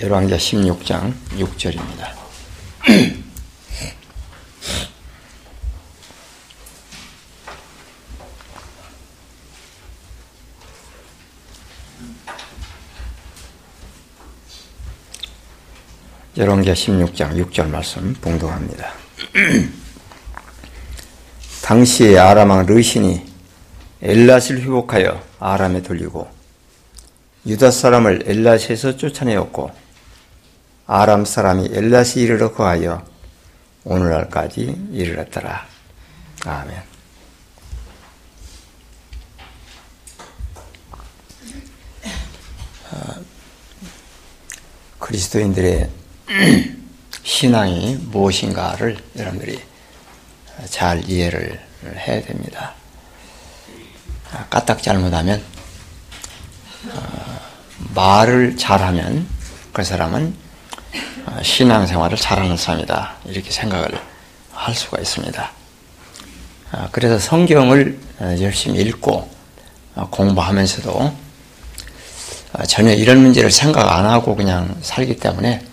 열왕기하 16장 6절입니다. 열왕기하 16장 6절 말씀 봉독합니다. 당시에 아람왕 르신이 엘랏을 회복하여 아람에 돌리고 유다 사람을 엘랏에서 쫓아내었고 아람 사람이 엘랏에 이르러 거하여 오늘날까지 이르렀더라. 아멘. 아, 그리스도인들의 신앙이 무엇인가를 여러분들이 잘 이해를 해야 됩니다. 까딱 잘못하면 어, 말을 잘하면 그 사람은 어, 신앙생활을 잘하는 사람이다 이렇게 생각을 할 수가 있습니다. 어, 그래서 성경을 열심히 읽고 공부하면서도 전혀 이런 문제를 생각 안 하고 그냥 살기 때문에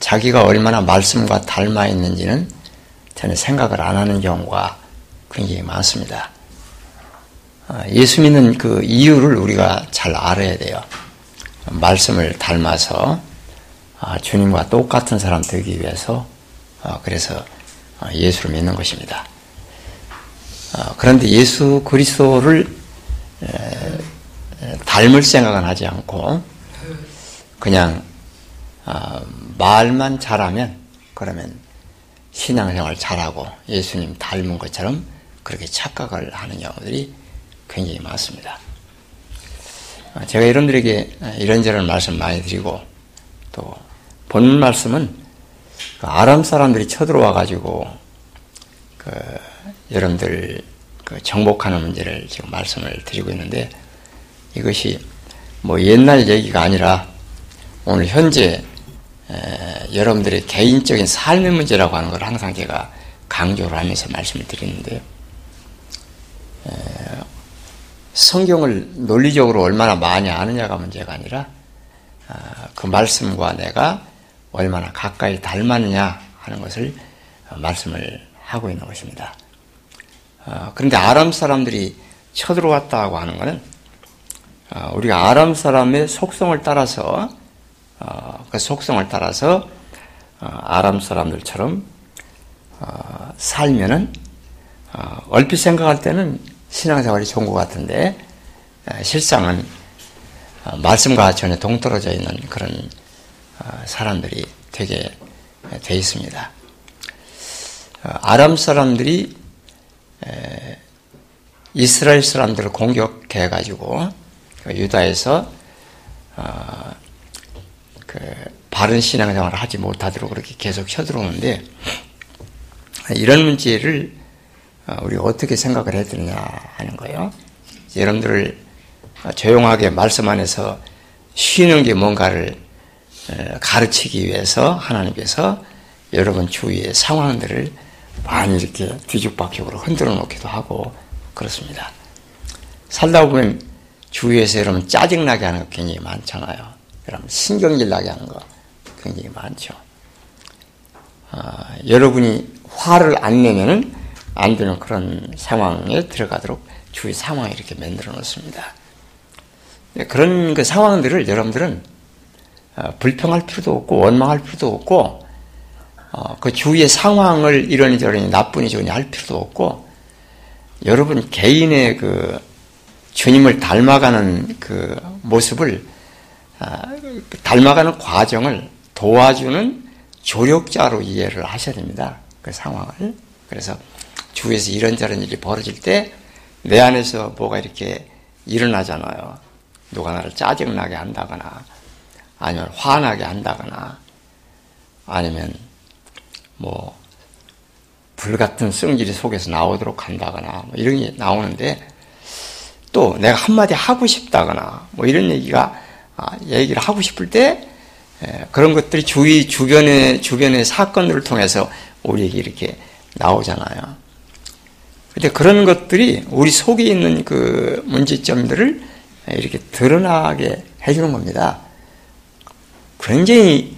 자기가 얼마나 말씀과 닮아 있는지는 전혀 생각을 안 하는 경우가 굉장히 많습니다. 어, 예수 믿는 그 이유를 우리가 잘 알아야 돼요. 말씀을 닮아서 아, 주님과 똑같은 사람 되기 위해서 어, 그래서 어, 예수를 믿는 것입니다. 그런데 예수 그리스도를 닮을 생각은 하지 않고 그냥 말만 잘하면 그러면 신앙생활 잘하고 예수님 닮은 것처럼 그렇게 착각을 하는 경우들이 굉장히 많습니다. 제가 여러분들에게 이런저런 말씀 많이 드리고 또 본 말씀은 그 아람 사람들이 쳐들어와 가지고 그 여러분들 그 정복하는 문제를 지금 말씀을 드리고 있는데 이것이 뭐 옛날 얘기가 아니라 오늘 현재 여러분들의 개인적인 삶의 문제라고 하는 걸 항상 제가 강조를 하면서 말씀을 드리는데요. 성경을 논리적으로 얼마나 많이 아느냐가 문제가 아니라 아, 그 말씀과 내가 얼마나 가까이 닮았느냐 하는 것을 말씀을 하고 있는 것입니다. 아, 그런데 아람 사람들이 쳐들어왔다고 하는 것은 아, 우리가 아람 사람의 속성을 따라서 그 속성을 따라서 아람 사람들처럼 살면은 얼핏 생각할 때는 신앙생활이 좋은 것 같은데 실상은 어, 말씀과 전혀 동떨어져 있는 그런 어, 사람들이 되게 돼 있습니다. 어, 아람 사람들이 이스라엘 사람들을 공격해 가지고 그 유다에서 그 바른 신앙생활을 하지 못하도록 그렇게 계속 쳐들어오는데 이런 문제를 어, 우리가 어떻게 생각을 해야 되느냐 하는 거예요. 여러분들을 조용하게 말씀 안에서 쉬는 게 뭔가를 가르치기 위해서 하나님께서 여러분 주위의 상황들을 많이 이렇게 뒤죽박죽으로 흔들어 놓기도 하고 그렇습니다. 살다 보면 주위에서 여러분 짜증나게 하는 거 굉장히 많잖아요. 여러분 신경질 나게 하는 거 굉장히 많죠. 아, 여러분이 화를 안 내면은 안 되는 그런 상황에 들어가도록 주위 상황을 이렇게 만들어 놓습니다. 네, 그런 그 상황들을 여러분들은 어, 불평할 필요도 없고 원망할 필요도 없고 어, 그 주위의 상황을 이러니 저러니 나쁘니 좋으니 할 필요도 없고 여러분 개인의 그 주님을 닮아가는 그 모습을 아, 닮아가는 과정을 도와주는 조력자로 이해를 하셔야 됩니다. 그 상황을. 그래서 주위에서 이런저런 일이 벌어질 때 내 안에서 뭐가 이렇게 일어나잖아요. 누가 나를 짜증나게 한다거나 아니면 화나게 한다거나 아니면 뭐 불같은 성질이 속에서 나오도록 한다거나 뭐 이런 게 나오는데 또 내가 한마디 하고 싶다거나 뭐 이런 얘기가 아, 얘기를 하고 싶을 때 그런 것들이 주위 주변의 주변의 사건들을 통해서 우리에게 이렇게 나오잖아요. 근데 그런 것들이 우리 속에 있는 그 문제점들을 이렇게 드러나게 해주는 겁니다. 굉장히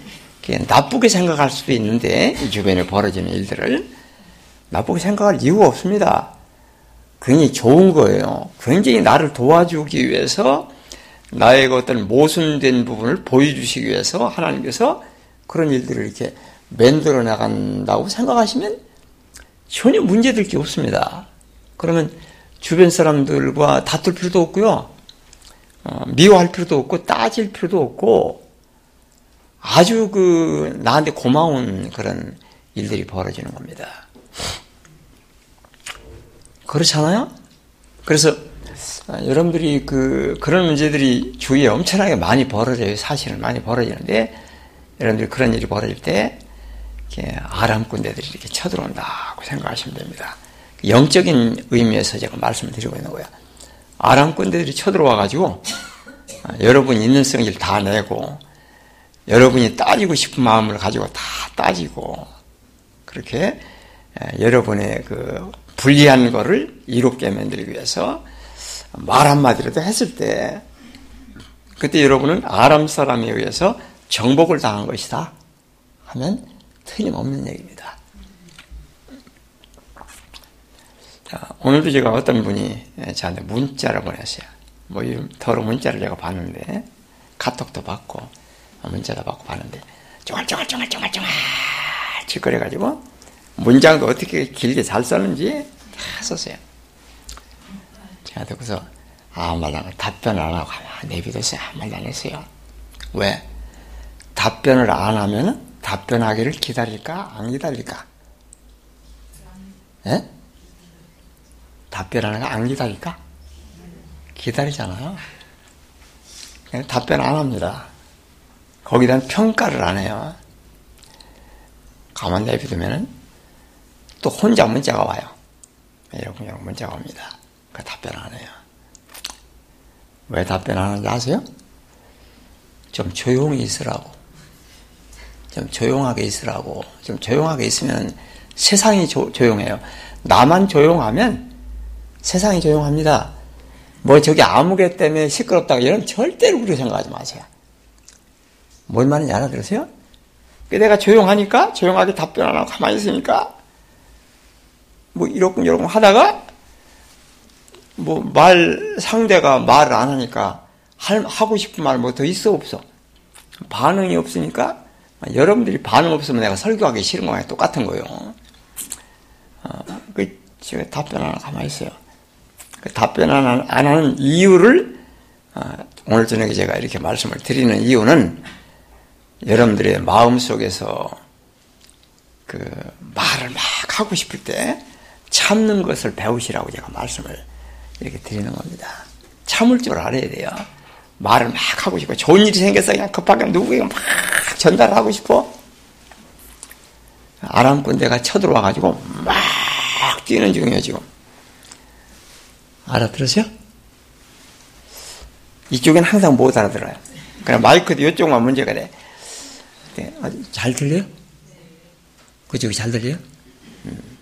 나쁘게 생각할 수도 있는데 주변에 벌어지는 일들을 나쁘게 생각할 이유가 없습니다. 굉장히 좋은 거예요. 굉장히 나를 도와주기 위해서 나의 어떤 모순된 부분을 보여주시기 위해서 하나님께서 그런 일들을 이렇게 만들어 나간다고 생각하시면 전혀 문제될 게 없습니다. 그러면 주변 사람들과 다툴 필요도 없고요. 어, 미워할 필요도 없고 따질 필요도 없고 아주 그 나한테 고마운 그런 일들이 벌어지는 겁니다. 그렇잖아요? 그래서 아, 여러분들이 그 그런 문제들이 주위에 엄청나게 많이 벌어져요. 사실은 많이 벌어지는데 여러분들이 그런 일이 벌어질 때 아람 군대들이 이렇게 쳐들어온다고 생각하시면 됩니다. 영적인 의미에서 제가 말씀을 드리고 있는 거예요. 아람 군대들이 쳐들어와 가지고 아, 여러분 있는 성질 다 내고 여러분이 따지고 싶은 마음을 가지고 다 따지고 그렇게 여러분의 그 불리한 거를 이롭게 만들기 위해서 말 한마디라도 했을 때 그때 여러분은 아람 사람에 의해서 정복을 당한 것이다 하면 틀림없는 얘기입니다. 자, 오늘도 제가 어떤 분이 저한테 문자를 보냈어요. 뭐, 더러 문자를 제가 봤는데, 카톡도 받고, 문자도 받고 봤는데, 쫑알쫑알쫑알쫑알쫑알 짓거려가지고, 문장도 어떻게 길게 잘 썼는지 다 썼어요. 제가 듣고서 아무 말도 안 답변을 안 하고 가만히 내비뒀어요. 아무 말도 안 했어요. 왜? 답변을 안 하면 답변하기를 기다릴까? 안 기다릴까? 예? 답변하는 거 안 기다릴까? 기다리잖아요. 그냥 답변 안 합니다. 거기에 평가를 안 해요. 가만 내비두면은 또 혼자 문자가 와요. 이러고 이러고 문자가 옵니다. 그 답변 안 해요. 왜 답변 안 하는지 아세요? 좀 조용히 있으라고. 좀 조용하게 있으라고. 좀 조용하게 있으면 세상이 조, 조용해요. 나만 조용하면 세상이 조용합니다. 뭐 저기 아무개 때문에 시끄럽다고 이런 절대로 그렇게 생각하지 마세요. 뭔 말인지 알아들으세요? 내가 조용하니까 조용하게 답변 안 하고 가만히 있으니까 뭐 이러고 이러고 하다가 뭐 말 상대가 말을 안 하니까 할, 하고 싶은 말 뭐 더 있어 없어 반응이 없으니까 여러분들이 반응 없으면 내가 설교하기 싫은 거랑 똑같은 거예요. 어, 그 제가 답변 하나 가만히 있어요. 그 답변 안, 안 하는 이유를 어, 오늘 저녁에 제가 이렇게 말씀을 드리는 이유는 여러분들의 마음 속에서 그 말을 막 하고 싶을 때 참는 것을 배우시라고 제가 말씀을 이렇게 드리는 겁니다. 참을 줄 알아야 돼요. 말을 막 하고 싶어. 좋은 일이 생겼어. 그냥 급하게 누구에게 막 전달하고 싶어. 아람 군대가 쳐들어와가지고 막 뛰는 중이에요, 지금. 알아들으세요? 이쪽엔 항상 못 알아들어요. 그냥 마이크도 이쪽만 문제가 돼. 네, 잘 들려요? 그쪽이 잘 들려요? 음.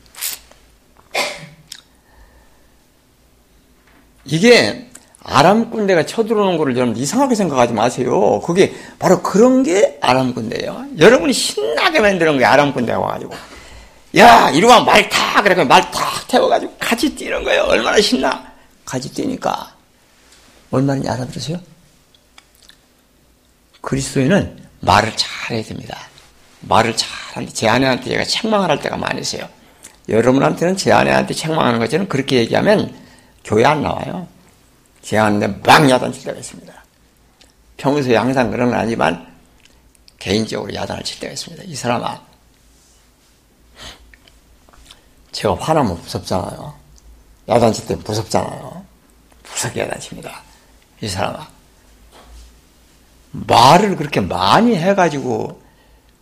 이게 아람 군대가 쳐들어오는 거를 여러분 이상하게 생각하지 마세요. 그게 바로 그런 게 아람 군대예요. 여러분이 신나게 만드는 게 아람 군대가 와가지고 야 이리 와말 타! 그래 말 탁 태워가지고 같이 뛰는 거예요. 얼마나 신나? 같이 뛰니까 얼마나 알아들으세요? 그리스도인은 말을 잘해야 됩니다. 말을 잘하는데 제 아내한테 제가 책망을 할 때가 있어요. 여러분한테는 제 아내한테 책망하는 것처럼 그렇게 얘기하면 교회 안 나와요. 제안데 막 야단칠 때가 있습니다. 평소에 항상 그런 건 아니지만 개인적으로 야단을 칠 때가 있습니다. 이 사람아, 제가 화나면 무섭잖아요. 야단칠 때 무섭잖아요. 무섭게 야단칩니다. 이 사람아, 말을 그렇게 많이 해가지고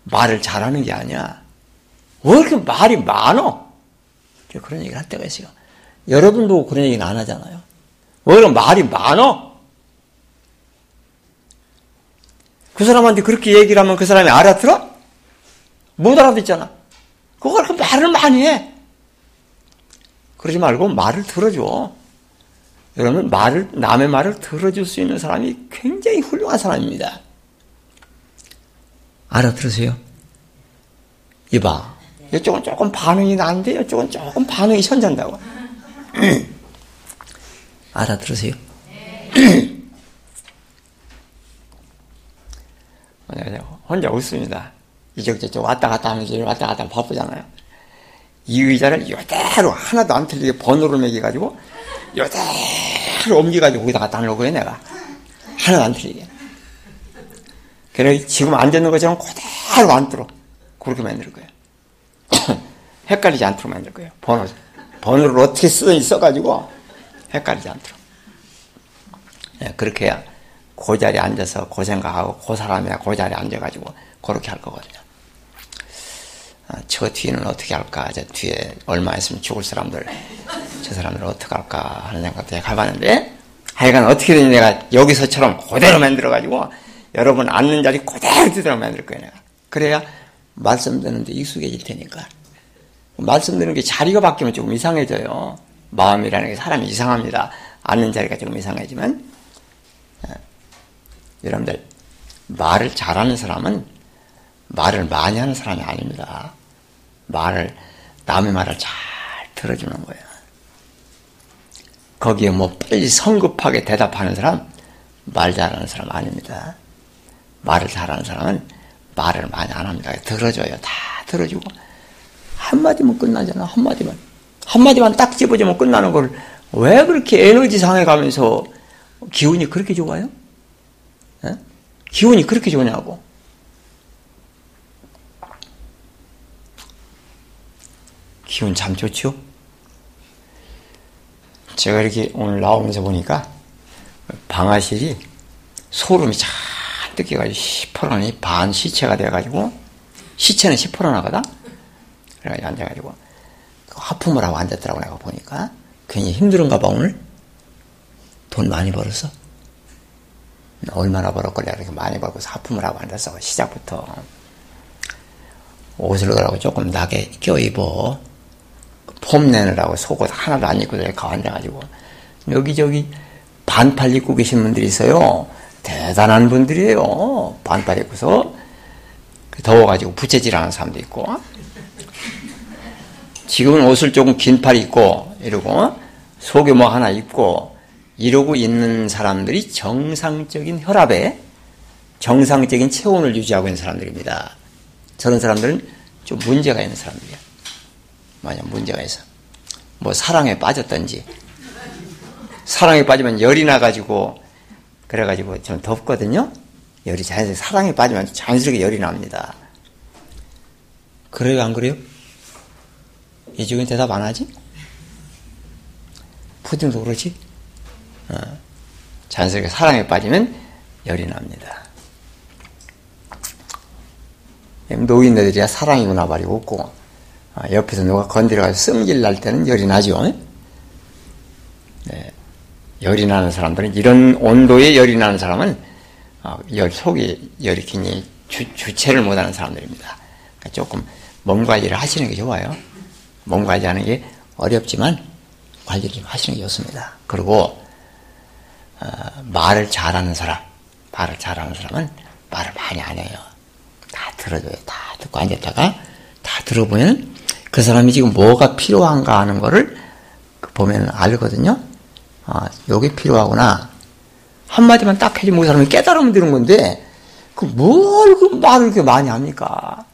말을 잘하는 게 아니야. 왜 이렇게 말이 많어? 그런 얘기를 할 때가 있어요. 여러분도 그런 얘기는 안 하잖아요. 오히려 말이 많어. 그 사람한테 그렇게 얘기를 하면 그 사람이 알아들어? 못 알아듣잖아. 그걸 그 말을 많이 해. 그러지 말고 말을 들어줘. 여러분 말을 남의 말을 들어줄 수 있는 사람이 굉장히 훌륭한 사람입니다. 알아들으세요? 이봐. 이쪽은 조금 반응이 나는데 이쪽은 조금 반응이 현잔다고. 알아들으세요? 혼자 웃습니다. 이쪽저쪽 왔다 갔다 하면서 왔다 갔다 하면 바쁘잖아요. 이 의자를 요대로 하나도 안 틀리게 번호를 매겨가지고 요대로 옮겨가지고 거기다 갖다 놓고요 내가. 하나도 안 틀리게. 그래 지금 앉아있는 것처럼 그대로 앉도록 그렇게 만들 거예요. 헷갈리지 않도록 만들 거예요. 번호. 번호를 어떻게 쓰든지 써가지고 헷갈리지 않도록. 네, 그렇게 해야 그 자리에 앉아서 그 생각하고 그 사람이야 그 자리에 앉아가지고 그렇게 할 거거든요. 아, 저 뒤에는 어떻게 할까? 저 뒤에 얼마 있으면 죽을 사람들, 저 사람들 어떻게 할까 하는 생각도 해봤는데, 하여간 어떻게든 내가 여기서처럼 그대로 만들어가지고, 여러분 앉는 자리 그대로 그대로 만들 거예요, 내가. 그래야 말씀 듣는데 익숙해질 테니까. 말씀 듣는 게 자리가 바뀌면 조금 이상해져요. 마음이라는 게 사람이 이상합니다. 앉는 자리가 조금 이상해지면. 아, 여러분들, 말을 잘하는 사람은 말을 많이 하는 사람이 아닙니다. 말을, 남의 말을 잘 들어주는 거예요. 거기에 뭐 빨리 성급하게 대답하는 사람, 말 잘하는 사람 아닙니다. 말을 잘하는 사람은 말을 많이 안 합니다. 들어줘요. 다 들어주고. 한마디면 끝나잖아. 한마디만. 한마디만 딱 집어주면 끝나는 걸 왜 그렇게 에너지 상해 가면서 기운이 그렇게 좋아요? 에? 기운이 그렇게 좋냐고. 기운 참 좋죠? 제가 이렇게 오늘 나오면서 보니까 방아실이 소름이 잔뜩 깨가지고 시퍼런이 반 시체가 돼가지고 시체는 시퍼런 하거든? 그래가지고 앉아가지고 하품을 하고 앉았더라고 내가 보니까. 괜히 힘들은가 봐 오늘? 돈 많이 벌었어? 얼마나 벌었걸래 이렇게 많이 벌고서 하품을 하고 앉았어 시작부터. 옷을 그러고 조금 나게 껴입어. 폼 내느라고 속옷 하나도 안 입고 이렇게 앉아가지고. 여기저기 반팔 입고 계신 분들이 있어요. 대단한 분들이에요. 반팔 입고서. 더워가지고 부채질하는 사람도 있고 지금은 옷을 조금 긴 팔 입고 이러고 속에 뭐 하나 입고 이러고 있는 사람들이 정상적인 혈압에 정상적인 체온을 유지하고 있는 사람들입니다. 저런 사람들은 좀 문제가 있는 사람들이야. 만약 문제가 있어. 뭐 사랑에 빠졌던지 사랑에 빠지면 열이 나가지고 그래가지고 좀 덥거든요. 열이 자연스럽게 사랑에 빠지면 자연스럽게 열이 납니다. 그래요 안 그래요? 이쪽은 대답 안 하지? 푸딩도 그렇지? 어, 자연스럽게 사랑에 빠지면 열이 납니다. 노인네들이야 사랑이구나 말이 없고 아, 옆에서 누가 건드려서 씀질 날 때는 열이 나죠. 네. 열이 나는 사람들은 이런 온도에 열이 나는 사람은 아, 열 속에 열이 굉장히 주, 주체를 못하는 사람들입니다. 그러니까 조금 몸 관리를 하시는 게 좋아요. 몸 관리하는 게 어렵지만 관리를 좀 하시는 게 좋습니다. 그리고 어, 말을 잘하는 사람, 말을 잘하는 사람은 말을 많이 안 해요. 다 들어줘요. 다 듣고 앉았다가 다 들어보면 그 사람이 지금 뭐가 필요한가 하는 거를 보면 알거든요. 아, 요게 필요하구나. 한마디만 딱 해주면 그 사람이 깨달으면 되는 건데, 그 뭘 그 말을 그렇게 많이 합니까?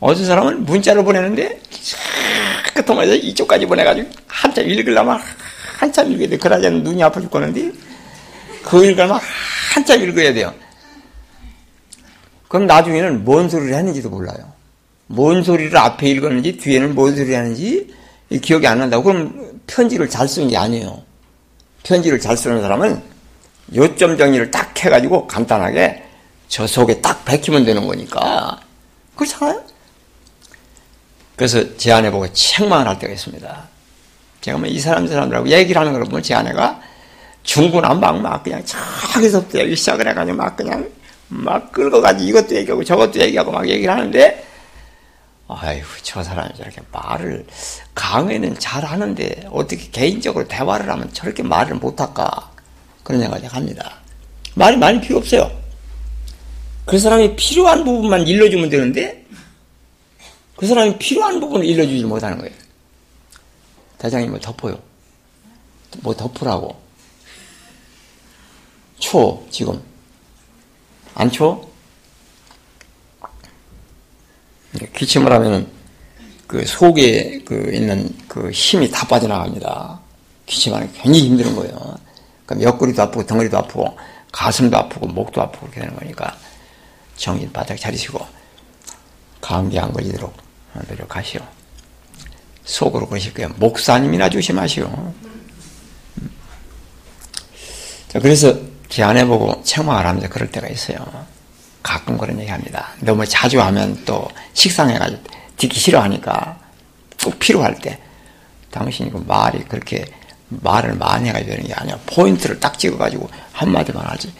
어떤 사람은 문자를 보내는데, 그 통해서 이쪽까지 보내가지고 한참 읽으려면 한참 읽어야 돼. 않으면 눈이 아파 죽겠는데, 그 읽으려면 한참 읽어야 돼요. 그럼 나중에는 뭔 소리를 했는지도 몰라요. 뭔 소리를 앞에 읽었는지 뒤에는 뭔 소리를 하는지 기억이 안 난다고. 그럼 편지를 잘 쓰는 게 아니에요. 편지를 잘 쓰는 사람은 요점 정리를 딱 해가지고 간단하게 저 속에 딱 베끼면 되는 거니까. 그렇잖아요? 그래서 제 아내 보고 책망을 할 때가 있습니다. 제가 뭐 이 사람, 저 사람들하고 얘기를 하는 걸 보면 제 아내가 중구난방 막 그냥 저기서부터 얘기 시작을 해가지고 막 그냥 막 긁어가지고 이것도 얘기하고 저것도 얘기하고 막 얘기를 하는데 아이고, 저 사람이 저렇게 말을, 강의는 잘 하는데, 어떻게 개인적으로 대화를 하면 저렇게 말을 못할까? 그런 생각을 합니다. 말이 많이 필요 없어요. 그 사람이 필요한 부분만 일러주면 되는데, 그 사람이 필요한 부분을 일러주지 못하는 거예요. 대장님 뭐 덮어요. 뭐 덮으라고. 추워, 지금. 안 추워? 기침을 하면은 그 속에 그 있는 그 힘이 다 빠져나갑니다. 기침하는 게 굉장히 힘든 거예요. 그럼 옆구리도 아프고 덩어리도 아프고 가슴도 아프고 목도 아프고 그렇게 되는 거니까 정신 바짝 차리시고 감기 안 걸리도록 노력하시오. 속으로 그러실 거예요. 목사님이나 조심하시오. 음. 자, 그래서 제 아내 보고 책망을 하면서 그럴 때가 있어요. 가끔 그런 얘기 합니다. 너무 자주 하면 또 식상해가지고 듣기 싫어하니까 꼭 필요할 때 당신이 그 말이 그렇게 말을 많이 해가지고 되는 게 아니야. 포인트를 딱 찍어가지고 한마디만 하지.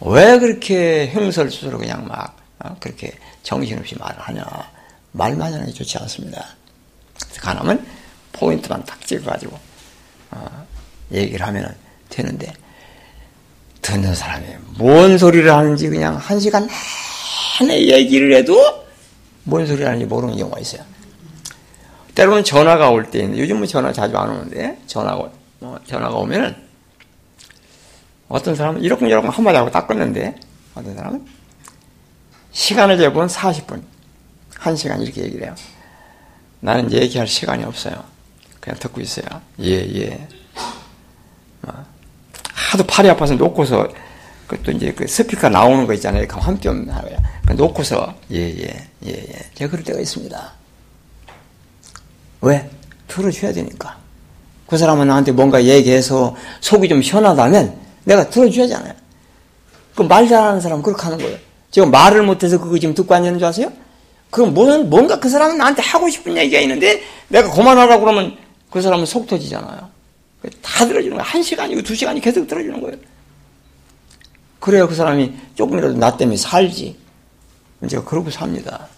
왜 그렇게 흉설수설로 그냥 막 어? 그렇게 정신없이 말을 하냐. 말만 하는 게 좋지 않습니다. 그래서 가능하면 포인트만 딱 찍어가지고 어, 얘기를 하면 되는데 듣는 사람이 뭔 소리를 하는지 그냥 한 시간 내내 얘기를 해도 뭔 소리를 하는지 모르는 경우가 있어요. 때로는 전화가 올 때, 요즘은 전화 자주 안 오는데, 전화가, 어, 전화가 오면은, 어떤 사람은 이렇게 이렇게 한마디 하고 딱 끊는데, 어떤 사람은 시간을 재본 40분, 1시간 이렇게 얘기를 해요. 나는 얘기할 시간이 없어요. 그냥 듣고 있어요. 예, 예. 하도 팔이 아파서 놓고서 그것도 이제 그 스피커 나오는 거 있잖아요. 그 한뼘 하고요. 놓고서 예예예 예, 예, 예. 제가 그럴 때가 있습니다. 왜? 들어줘야 되니까. 그 사람은 나한테 뭔가 얘기해서 속이 좀 시원하다면 내가 들어줘야잖아요. 그 말 잘하는 사람은 그렇게 하는 거예요. 지금 말을 못해서 그거 지금 듣고 앉는 줄 아세요? 그럼 뭔가 그 사람은 나한테 하고 싶은 얘기가 있는데 내가 그만하라고 그러면 그 사람은 속 터지잖아요. 다 들어주는 거예요. 한 시간이고 두 시간이 계속 들어주는 거예요. 그래야 그 사람이 조금이라도 나 때문에 살지. 제가 그러고 삽니다.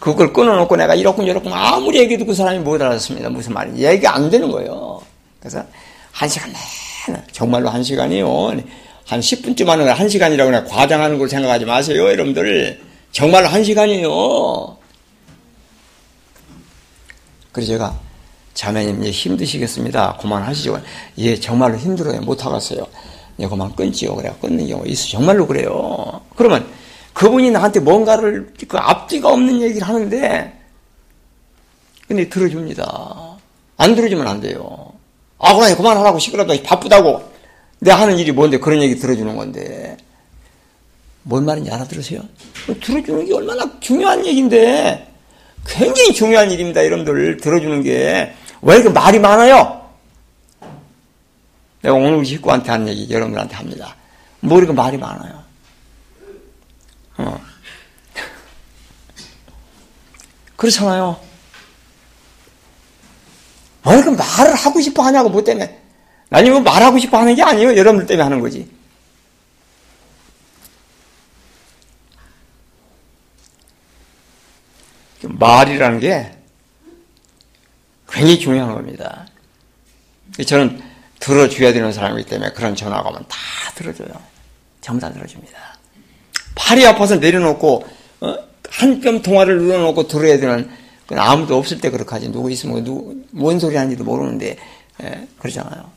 그걸 끊어놓고 내가 이렇군 저렇군 아무리 얘기해도 그 사람이 못 알아듣습니다. 무슨 말인지. 얘기 안 되는 거예요. 그래서 한 시간 내내 정말로 한 시간이요. 한 10분쯤 하는 걸한 시간이라고 그냥 과장하는 걸 생각하지 마세요. 여러분들. 정말로 한 시간이에요. 그래서 제가 자매님 이제 힘드시겠습니다. 그만하시죠. 예, 정말로 힘들어요. 못 하겠어요. 예, 그만 끊지요. 그래 끊는 경우 있어. 정말로 그래요. 그러면 그분이 나한테 뭔가를 그 앞뒤가 없는 얘기를 하는데 근데 들어줍니다. 안 들어주면 안 돼요. 아, 그냥 그만하라고 시끄럽다. 바쁘다고. 내가 하는 일이 뭔데 그런 얘기 들어주는 건데. 뭔 말인지 알아들으세요? 들어주는 게 얼마나 중요한 얘기인데 굉장히 중요한 일입니다. 여러분들 들어주는 게. 왜 이렇게 말이 많아요? 내가 오늘 우리 식구한테 한 얘기 여러분들한테 합니다. 뭐 이렇게 말이 많아요? 어. 그렇잖아요. 왜 이렇게 말을 하고 싶어 하냐고, 뭐 때문에. 아니, 뭐 말하고 싶어 하는 게 아니에요. 여러분들 때문에 하는 거지. 말이라는 게 굉장히 중요한 겁니다. 저는 들어줘야 되는 사람이기 때문에 그런 전화가 오면 다 들어줘요. 전부 다 들어줍니다. 팔이 아파서 내려놓고 어? 한뼘 통화를 눌러놓고 들어야 되는 아무도 없을 때 그렇게 하지. 누구 있으면 누구 뭔 소리 하는지도 모르는데 예, 그러잖아요.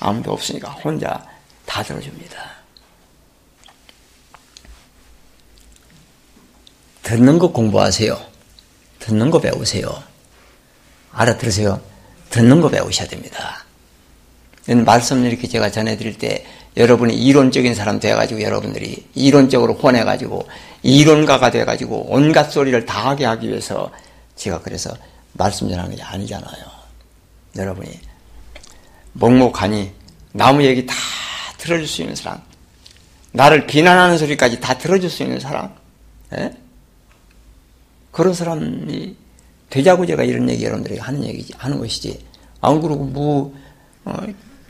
아무도 없으니까 혼자 다 들어줍니다. 듣는 거 공부하세요. 듣는 거 배우세요. 알아들으세요. 듣는 거 배우셔야 됩니다. 말씀을 이렇게 제가 전해드릴 때 여러분이 이론적인 사람 돼가지고 여러분들이 이론적으로 혼해가지고 이론가가 돼가지고 온갖 소리를 다 하게 하기 위해서 제가 그래서 말씀 전하는 게 아니잖아요. 여러분이 먹먹하니 나무 얘기 다 들어줄 수 있는 사람 나를 비난하는 소리까지 다 들어줄 수 있는 사람 예? 그런 사람이 되자고 제가 이런 얘기 여러분들에게 하는 얘기 하는 것이지. 안 그러고 뭐 어,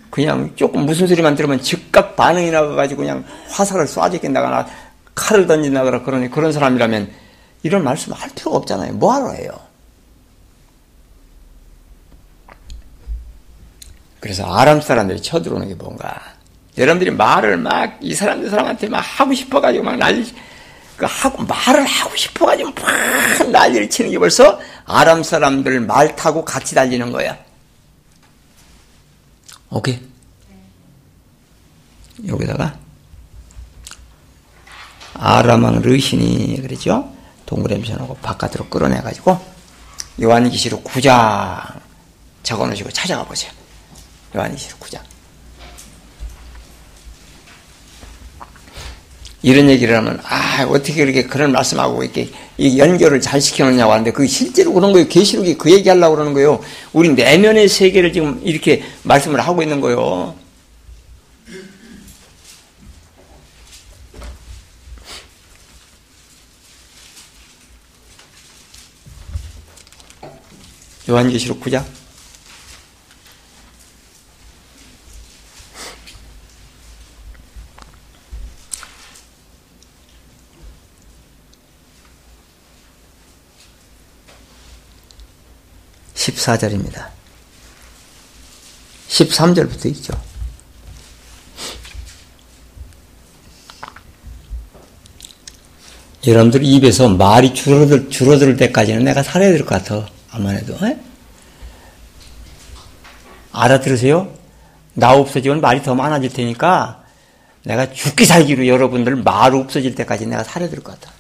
그냥 조금 무슨 소리만 들으면 즉각 반응이 나가가지고 그냥 화살을 쏴주겠다거나 칼을 던진다거나 그러니 그런 사람이라면 이런 말씀을 할 필요가 없잖아요. 뭐 하러 해요? 그래서 아람 사람들이 쳐들어오는 게 뭔가. 여러분들이 말을 막 이 사람들 사람한테 막 하고 싶어가지고 막 난리, 그 하고, 말을 하고 싶어가지고 막 난리를 치는 게 벌써 아람 사람들 말 타고 같이 달리는 거야. 오케이? 여기다가 아람왕 르신이 그랬죠? 동그라미선하고 바깥으로 끌어내가지고 요한기시록 9장 적어놓으시고 찾아가 보세요. 요한기시록 9장. 이런 얘기를 하면 아 어떻게 그렇게 그런 말씀하고 이렇게 연결을 잘 시켜놓냐고 하는데 그 실제로 그런 거예요. 계시록이 그 얘기하려고 그러는 거예요. 우리 내면의 세계를 지금 이렇게 말씀을 하고 있는 거예요. 요한계시록 9장 14절입니다. 13절부터 있죠. 여러분들 입에서 말이 줄어들, 줄어들 때까지는 내가 살아야 될 것 같아. 아무래도. 에? 알아들으세요? 나 없어지면 말이 더 많아질 테니까 내가 죽기 살기로 여러분들 말 없어질 때까지 내가 살아야 될 것 같아.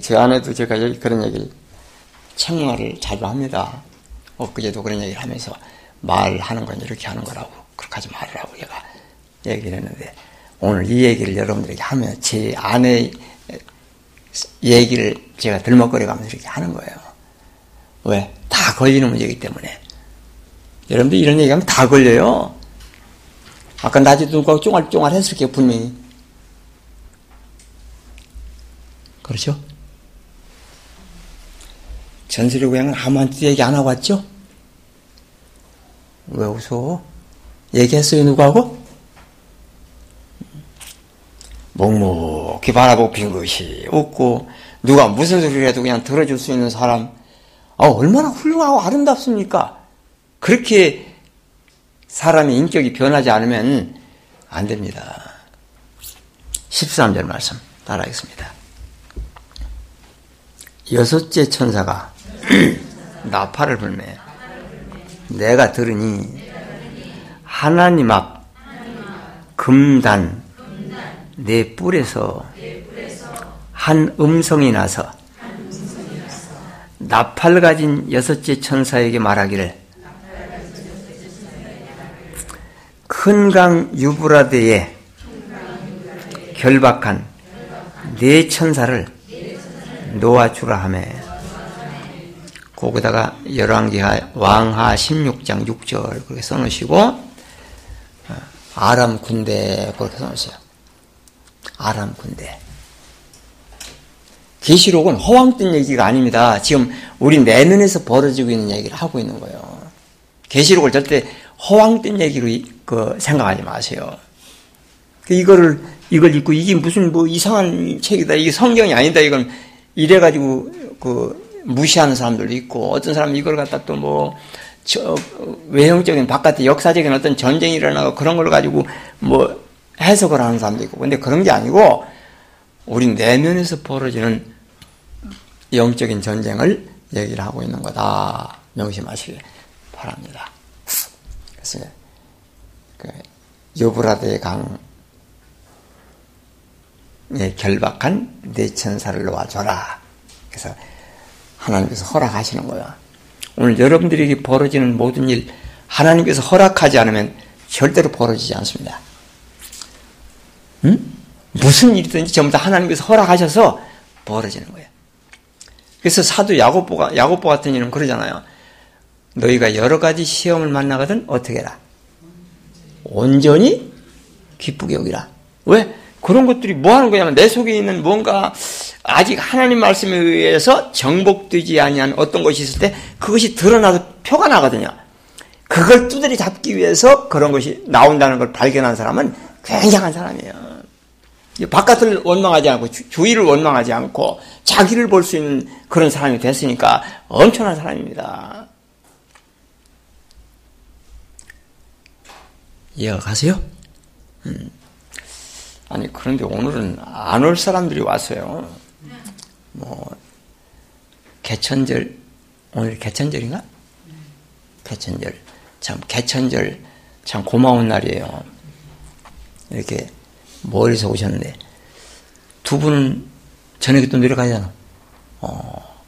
제 아내도 제가 그런 얘기를 책말을 자주 합니다. 엊그제도 그런 얘기를 하면서 말하는 건 이렇게 하는 거라고 그렇게 하지 말으라고 제가 얘기를 했는데 오늘 이 얘기를 여러분들에게 하면 제 아내 얘기를 제가 들먹거려가면서 이렇게 하는 거예요. 왜? 다 걸리는 문제이기 때문에. 여러분들 이런 얘기하면 다 걸려요. 아까 낮에도 누가 쫑알쫑알 했을 게 분명히. 그렇죠? 전설의 고향은 아무한테 얘기 안 하고 왔죠? 왜 웃어? 얘기했어요, 누구하고? 묵묵히 바라보고 빈 것이 없고, 누가 무슨 소리를 해도 그냥 들어줄 수 있는 사람, 아, 얼마나 훌륭하고 아름답습니까? 그렇게 사람의 인격이 변하지 않으면 안 됩니다. 13절 말씀 따라하겠습니다. 여섯째 천사가 나팔을 불매 내가 들으니 하나님 앞 금단 내 뿔에서 한 음성이 나서 나팔 가진 여섯째 천사에게 말하기를 큰 강 유브라데에 결박한 네 천사를 놓아주라 하매 거기다가 열왕기하 왕하 16장 6절 그렇게 써놓으시고 어, 아람 군대 그렇게 써놓으세요. 아람 군대. 계시록은 허황된 얘기가 아닙니다. 지금 우리 내면에서 벌어지고 있는 얘기를 하고 있는 거예요. 계시록을 절대 허황된 얘기로 그 생각하지 마세요. 그 이거를 이걸 읽고 이게 무슨 뭐 이상한 책이다. 이게 성경이 아니다. 이건 이래 가지고 그 무시하는 사람들도 있고 어떤 사람은 이걸 갖다 또 뭐 외형적인 바깥의 역사적인 어떤 전쟁이 일어나고 그런 걸 가지고 뭐 해석을 하는 사람도 있고 근데 그런 게 아니고 우리 내면에서 벌어지는 영적인 전쟁을 얘기를 하고 있는 거다 명심하시기 바랍니다. 그래서 그 요브라드의 강에 결박한 네 천사를 놓아줘라. 그래서 하나님께서 허락하시는 거야. 오늘 여러분들에게 벌어지는 모든 일 하나님께서 허락하지 않으면 절대로 벌어지지 않습니다. 응? 무슨 일이든지 전부 다 하나님께서 허락하셔서 벌어지는 거예요. 그래서 사도 야고보가 야고보 같은 이는 그러잖아요. 너희가 여러 가지 시험을 만나거든 어떻게 해라? 온전히 기쁘게 여기라. 왜? 그런 것들이 뭐 하는 거냐면 내 속에 있는 뭔가 아직 하나님 말씀에 의해서 정복되지 아니한 어떤 것이 있을 때 그것이 드러나서 표가 나거든요. 그걸 두드리 잡기 위해서 그런 것이 나온다는 걸 발견한 사람은 굉장한 사람이에요. 바깥을 원망하지 않고 주위를 원망하지 않고 자기를 볼 수 있는 그런 사람이 됐으니까 엄청난 사람입니다. 이해가 가세요? 음. 아니 그런데 오늘은 안 올 사람들이 왔어요. 뭐 개천절 오늘 개천절인가? 개천절 참 개천절 참 고마운 날이에요. 이렇게 멀리서 오셨는데 두 분은 저녁에 또 내려가잖아. 어.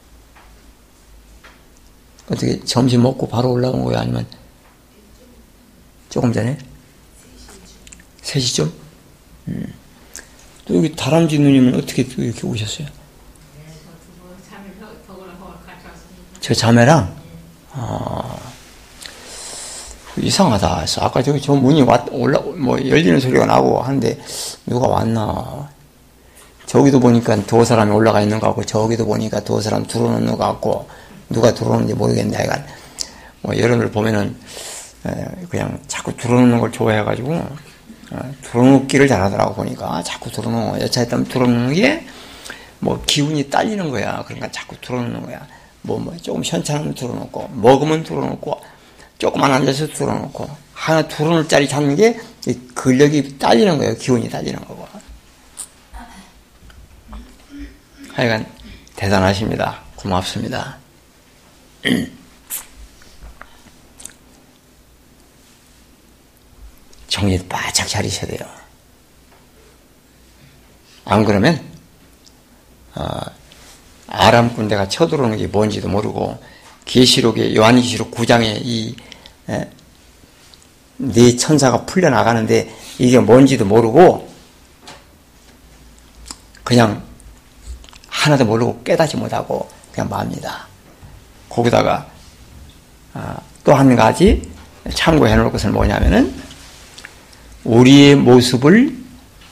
어떻게 점심 먹고 바로 올라온 거야? 아니면 조금 전에? 3시쯤? 음. 또 여기 다람쥐 누님은 어떻게 또 이렇게 오셨어요? 저 자매랑? 아, 이상하다. 해서 아까 저기 저 문이 왔, 올라, 뭐, 열리는 소리가 나고 하는데, 누가 왔나. 저기도 보니까 두 사람이 올라가 있는 것 같고, 저기도 보니까 두 사람 들어오는 것 같고, 누가 들어오는지 모르겠네. 하여간, 뭐, 여러분들 보면은, 그냥 자꾸 들어오는 걸 좋아해가지고, 어, 들어놓기를 잘하더라고 보니까 자꾸 들어놓어 여차했다면 들어놓는 게 뭐 기운이 딸리는 거야 그러니까 자꾸 들어놓는 거야 뭐, 뭐 조금 현찮으면 들어놓고 먹으면 들어놓고 조금만 앉아서 들어놓고 하나 들어놓을 자리 잡는 게 근력이 딸리는 거예요. 기운이 딸리는 거고. 하여간 대단하십니다. 고맙습니다. 정신 바짝 차리셔야 돼요. 안 그러면 어, 아람 군대가 쳐들어오는 게 뭔지도 모르고 계시록의 요한계시록 9장에 이 네 천사가 풀려 나가는데 이게 뭔지도 모르고 그냥 하나도 모르고 깨닫지 못하고 그냥 맙니다. 거기다가 아, 또한 가지 참고해 놓을 것은 뭐냐면은 우리의 모습을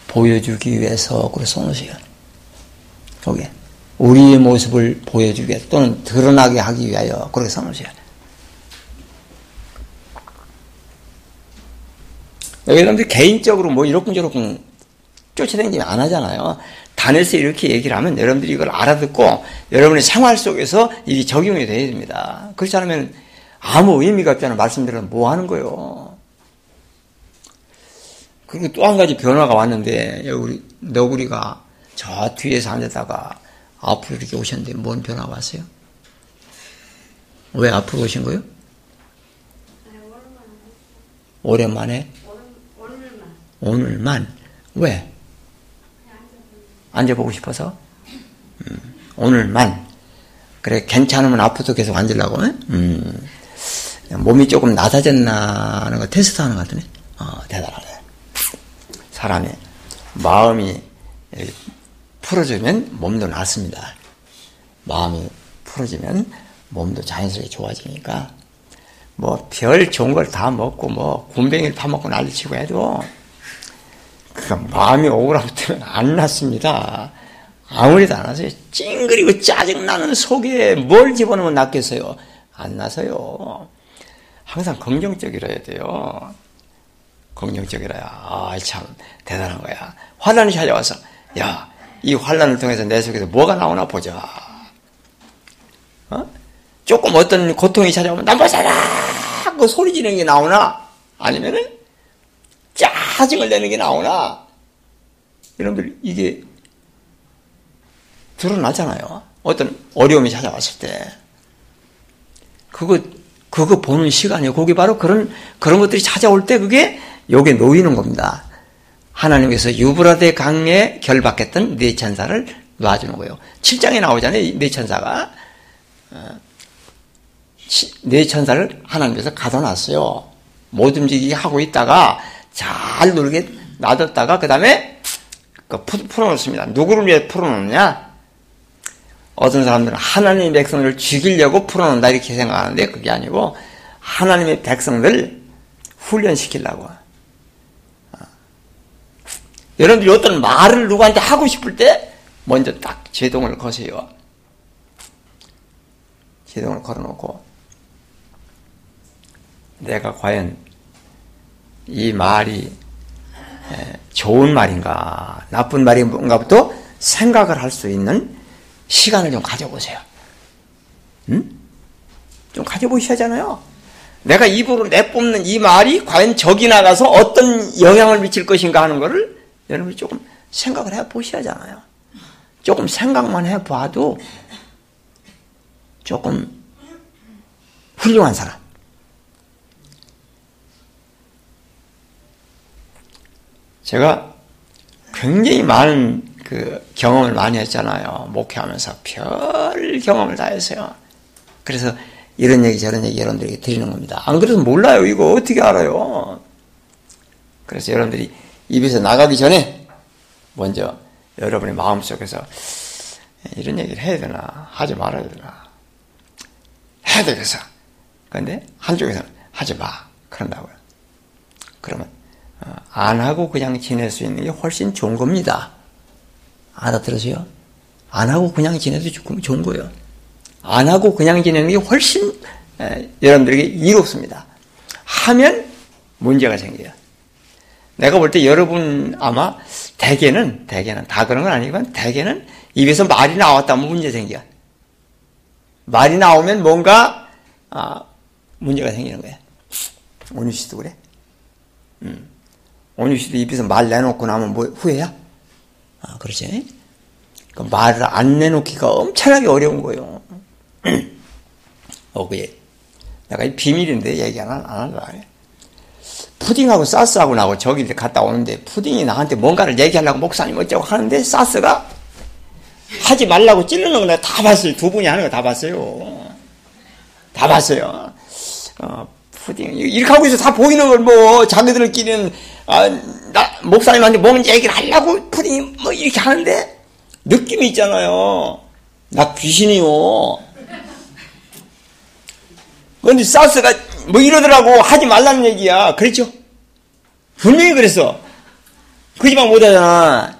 보여주기 위해서 그래 써놓으세요. 여기 우리의 모습을 보여주기 또는 드러나게 하기 위하여 그렇게 써놓으세요. 여러분들 개인적으로 뭐 이렇군 저렇군 쫓아다니지 안 하잖아요. 단에서 이렇게 얘기를 하면 여러분들이 이걸 알아듣고 여러분의 생활 속에서 이게 적용이 돼야 됩니다. 그렇지 않으면 아무 의미가 없잖아. 말씀드리면 뭐 하는 거예요. 그리고 또 한 가지 변화가 왔는데, 우리, 너구리가 저 뒤에서 앉았다가 앞으로 이렇게 오셨는데, 뭔 변화가 왔어요? 왜 앞으로 오신 거예요? 오랜만에? 오늘만. 오늘만? 왜? 앉아보고 싶어서? 음, 오늘만. 그래, 괜찮으면 앞으로도 계속 앉으려고, 음, 몸이 조금 낮아졌나 하는 거 테스트 하는 것 같으네. 어, 대단하네. 사람의 마음이 풀어지면 몸도 낫습니다. 마음이 풀어지면 몸도 자연스럽게 좋아지니까 뭐 별 좋은 걸 다 먹고 뭐 군뱅이를 파먹고 난리치고 해도 그 마음이 때면 안 낫습니다. 아무리도 안 하세요. 찡그리고 짜증나는 속에 뭘 집어넣으면 낫겠어요? 안 나서요. 항상 긍정적이라야 돼요. 긍정적이라야. 아, 참, 대단한 거야. 환란이 찾아와서, 야, 이 환란을 통해서 내 속에서 뭐가 나오나 보자. 어? 조금 어떤 고통이 찾아오면, 나뭐 살아! 그 소리 지르는 게 나오나? 아니면은, 짜증을 내는 게 나오나? 여러분들, 이게 드러나잖아요. 어떤 어려움이 찾아왔을 때. 그거, 그거 보는 시간이에요. 그게 바로 그런, 그런 것들이 찾아올 때 그게 요게 놓이는 겁니다. 하나님께서 유브라데 강에 결박했던 네 천사를 놔주는 거예요. 7장에 나오잖아요. 네 천사가. 어, 네 천사를 하나님께서 가둬놨어요. 못 움직이게 하고 있다가 잘 놀게 놔뒀다가 그 다음에 그 풀어놓습니다. 누구를 위해 풀어놓느냐? 어떤 사람들은 하나님의 백성을 죽이려고 풀어놓는다 이렇게 생각하는데 그게 아니고 하나님의 백성들 훈련시키려고 여러분들이 어떤 말을 누구한테 하고 싶을 때 먼저 딱 제동을 거세요. 제동을 걸어놓고 내가 과연 이 말이 좋은 말인가, 나쁜 말인가부터 생각을 할 수 있는 시간을 좀 가져보세요. 음? 좀 가져보셔야잖아요. 내가 입으로 내뿜는 이 말이 과연 적이 나가서 어떤 영향을 미칠 것인가 하는 것을 여러분이 조금 생각을 해 보셔야잖아요. 조금 생각만 해 봐도 조금 훌륭한 사람. 제가 굉장히 많은 그 경험을 많이 했잖아요. 목회하면서 별 경험을 다 했어요. 그래서 이런 얘기 저런 얘기 여러분들에게 드리는 겁니다. 안 그래도 몰라요. 이거 어떻게 알아요? 그래서 여러분들이 입에서 나가기 전에 먼저 여러분의 마음속에서 이런 얘기를 해야 되나 하지 말아야 되나 해야 되겠어. 그런데 한쪽에서는 하지 마 그런다고요. 그러면 어, 안 하고 그냥 지낼 수 있는 게 훨씬 좋은 겁니다. 알아들으세요? 안 하고 그냥 지내도 좋은 거예요. 안 하고 그냥 지내는 게 훨씬 여러분들에게 이롭습니다. 하면 문제가 생겨요. 내가 볼 때 여러분 아마 대개는 대개는 다 그런 건 아니지만 대개는 입에서 말이 나왔다면 문제 생겨. 말이 나오면 뭔가 아, 문제가 생기는 거야. 온유 씨도 그래. 음. 온유 씨도 입에서 말 내놓고 나면 뭐 후회야? 아, 그렇지? 그 말을 안 내놓기가 엄청나게 어려운 거예요. 어, 그게 내가 이 비밀인데 얘기 안, 안 한다. 푸딩하고 사스하고 나하고 저기 갔다 오는데 푸딩이 나한테 뭔가를 얘기하려고 목사님 어쩌고 하는데 사스가 하지 말라고 찔르는 거 다 봤어요. 두 분이 하는 거 다 봤어요. 다 봤어요. 어, 푸딩 이렇게 하고 있어 다 보이는 걸 뭐 자기들끼리는 아, 나 목사님한테 뭔 얘기를 하려고 푸딩이 뭐 이렇게 하는데 느낌이 있잖아요. 나 귀신이요. 그런데 사스가 뭐 이러더라고 하지 말라는 얘기야. 그랬죠? 분명히 그랬어. 그 집안 못하잖아.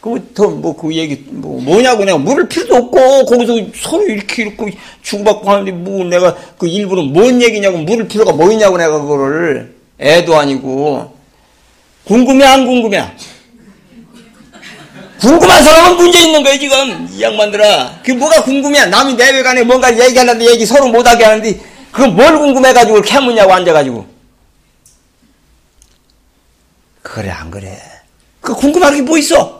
그더뭐 그 얘기 뭐 뭐냐고 내가 물을 필요도 없고 거기서 서로 이렇게 이렇게 주고받고 하는데 뭐 내가 그 일부러 뭔 얘기냐고 물을 필요가 뭐 있냐고 내가 그거를 애도 아니고 궁금해 안 궁금해? 궁금한 사람은 문제 있는 거야 지금 이 양반들아 그게 뭐가 궁금해 남이 내외간에 뭔가 얘기하는데 얘기 서로 못하게 하는데 그건 뭘 궁금해가지고 캐묻냐고 앉아가지고. 그래 안 그래? 그 궁금한 게 뭐 있어?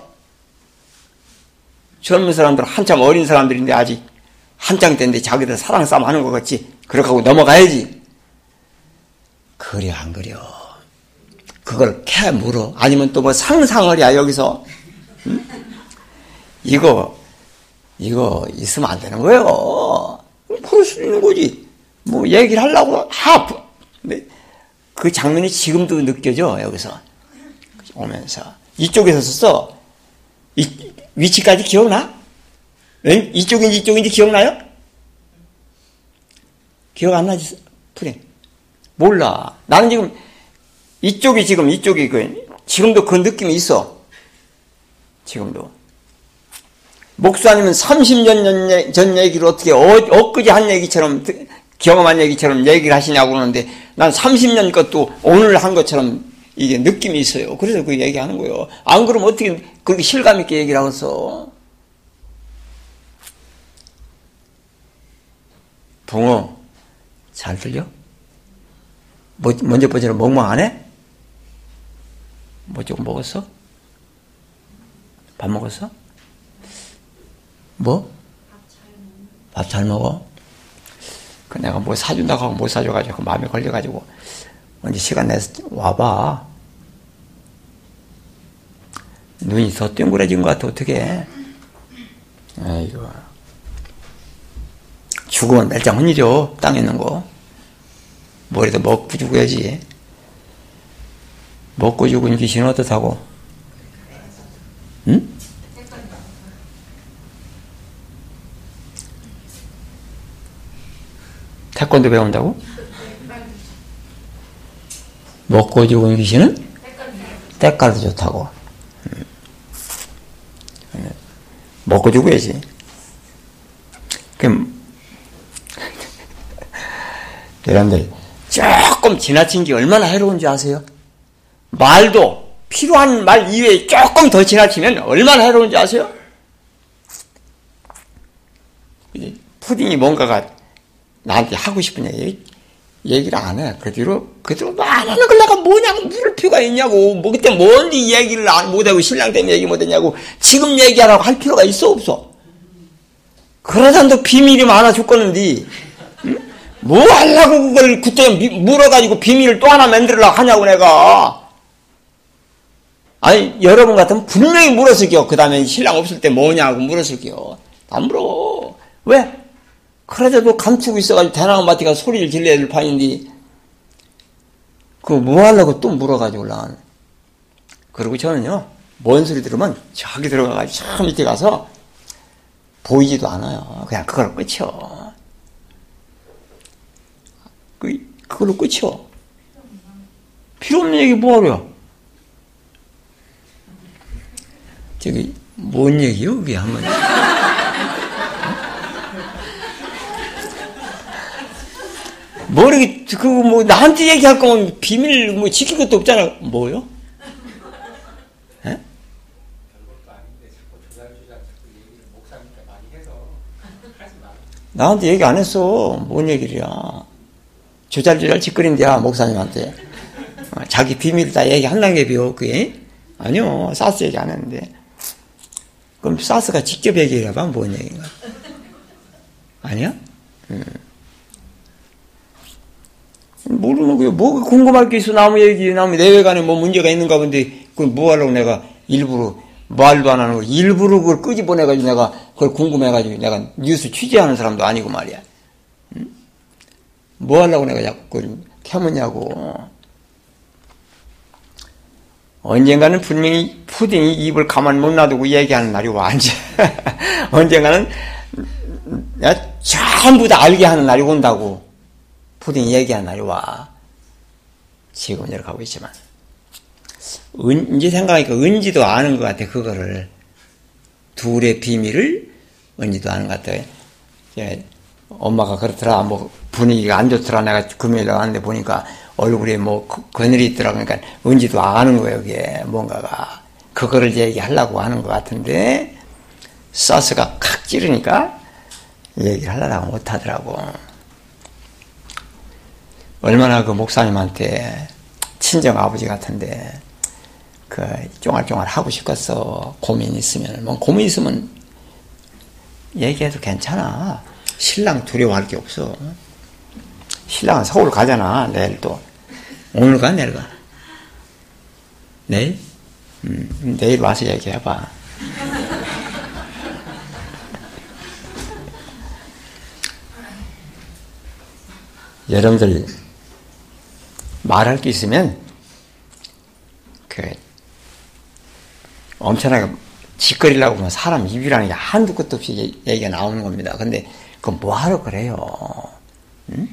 젊은 사람들 한참 어린 사람들인데 아직 한창 때인데 자기들 사랑 싸움 하는 것 같지? 그렇게 하고 넘어가야지. 그래 안 그려 그걸 캐 물어? 아니면 또 뭐 상상을 야 여기서? 응? 이거 이거 있으면 안 되는 거예요. 그럴 수 있는 거지 뭐 얘기를 하려고 하. 그 장면이 지금도 느껴져 여기서 오면서 이쪽에서 썼어. 이, 위치까지 기억나? 응? 이쪽인지 이쪽인지 기억나요? 기억 안 나지? 프린 몰라. 나는 지금 이쪽이 지금 이쪽이 그 지금도 그 느낌이 있어. 지금도. 목사님은 30년 전 얘기를 어떻게 어, 엊그제 한 얘기처럼 경험한 얘기처럼 얘기를 하시냐고 그러는데 난 30년 것도 오늘 한 것처럼 이게 느낌이 있어요. 그래서 그 얘기하는 거예요. 안 그러면 어떻게 그렇게 실감 있게 얘기를 하겠어? 붕어 잘 들려? 뭐, 먼저 보자는 멍멍 해? 뭐 조금 먹었어? 밥 먹었어? 뭐? 밥 잘 먹어? 그 내가 뭐 사준다고 하고 못 사줘가지고 그 마음에 걸려가지고 언제 시간 내서 와봐. 눈이 더 땡그레진 것 같아 어떻게? 아이고 죽으면 멸장 혼이죠 땅에 있는 거. 뭐라도 먹고 죽어야지. 먹고 죽은 귀신은 어떻다고? 응? 태권도 배운다고? 먹고 죽은 귀신은 때깔도 좋다고. 음. 먹고 죽어야지. 그럼 여러분들 조금 지나친 게 얼마나 해로운지 아세요? 말도 필요한 말 이외에 조금 더 지나치면 얼마나 해로운지 아세요? 푸딩이 뭔가가 나한테 하고 싶은 얘기 얘기를 안 해. 그 뒤로 그 뒤로 말하는 걸 내가 뭐냐고 물을 필요가 있냐고 뭐 그때 뭔지 얘기를 안 못하고 신랑 때문에 얘기 못했냐고 지금 얘기하라고 할 필요가 있어 없어. 그러자도 비밀이 많아 죽겠는데 응? 뭐 하려고 그걸 그때 물어가지고 비밀을 또 하나 만들려고 하냐고 내가 아니 여러분 같으면 분명히 물었을게요 그 다음에 신랑 없을 때 뭐냐고 물었을게요 안 물어 왜? 그래도 감추고 있어가지고 대나무마티가 소리를 질러야 될 판인데 그거 뭐 하려고 또 물어가지고 올라가는. 그리고 저는요 뭔 소리 들으면 저기 들어가가지고 저 밑에 가서 보이지도 않아요. 그냥 그걸로 끝이요. 그, 그걸로 끝이요. 필요 없는 얘기 뭐하래요? 저기 뭔 얘기요 그게 한번 모르게 뭐 그거 뭐 나한테 얘기할 거면 비밀 뭐 지킬 것도 없잖아. 뭐요? 에? 나한테 얘기 안 했어. 뭔 얘기야? 조잘조잘 짓거린대야 목사님한테. 어, 자기 비밀 다 얘기한다는 게 비요 그게? 아니요. 사스 얘기 안 했는데. 그럼 사스가 직접 얘기해봐. 뭔 얘기인가? 아니야? 음. 모르는 거예요. 뭐 궁금할 게 있어. 나무 얘기, 나무 내외관에 뭐 문제가 있는가 본데, 그걸 뭐 하려고 내가 일부러 말도 안 하는 거 일부러 그걸 끄집어내가지고 내가 그걸 궁금해가지고 내가 뉴스 취재하는 사람도 아니고 말이야. 응? 뭐 하려고 내가 자꾸 그걸 캐묻냐고. 언젠가는 분명히 푸딩이 입을 가만 못 놔두고 얘기하는 날이 와. 언젠가는 전부 다 알게 하는 날이 온다고. 푸딩이 얘기한 날이 와. 지금 이렇게 가고 있지만. 은, 이제 생각하니까 은지도 아는 것 같아, 그거를. 둘의 비밀을 은지도 아는 것 같아. 예, 엄마가 그렇더라, 뭐, 분위기가 안 좋더라. 내가 금요일에 왔는데 보니까 얼굴에 뭐, 그늘이 있더라. 그러니까 은지도 아는 거예요, 그게. 뭔가가. 그거를 얘기하려고 하는 것 같은데, 사스가 칵 찌르니까 얘기를 하려고 못하더라고. 얼마나 그 목사님한테 친정 아버지 같은데 그 쫑알쫑알 하고 싶겠어. 고민 있으면. 뭐 고민 있으면 얘기해도 괜찮아. 신랑 두려워할 게 없어. 신랑은 서울 가잖아 내일 또. 오늘 가 내일 가? 내일? 음, 내일 와서 얘기해봐. 여러분들 말할 게 있으면 그 엄청나게 짓거리려고 하면 사람 입이라는 게 한두 끝도 없이 얘기가 나오는 겁니다. 근데 그건 뭐하러 그래요? 응?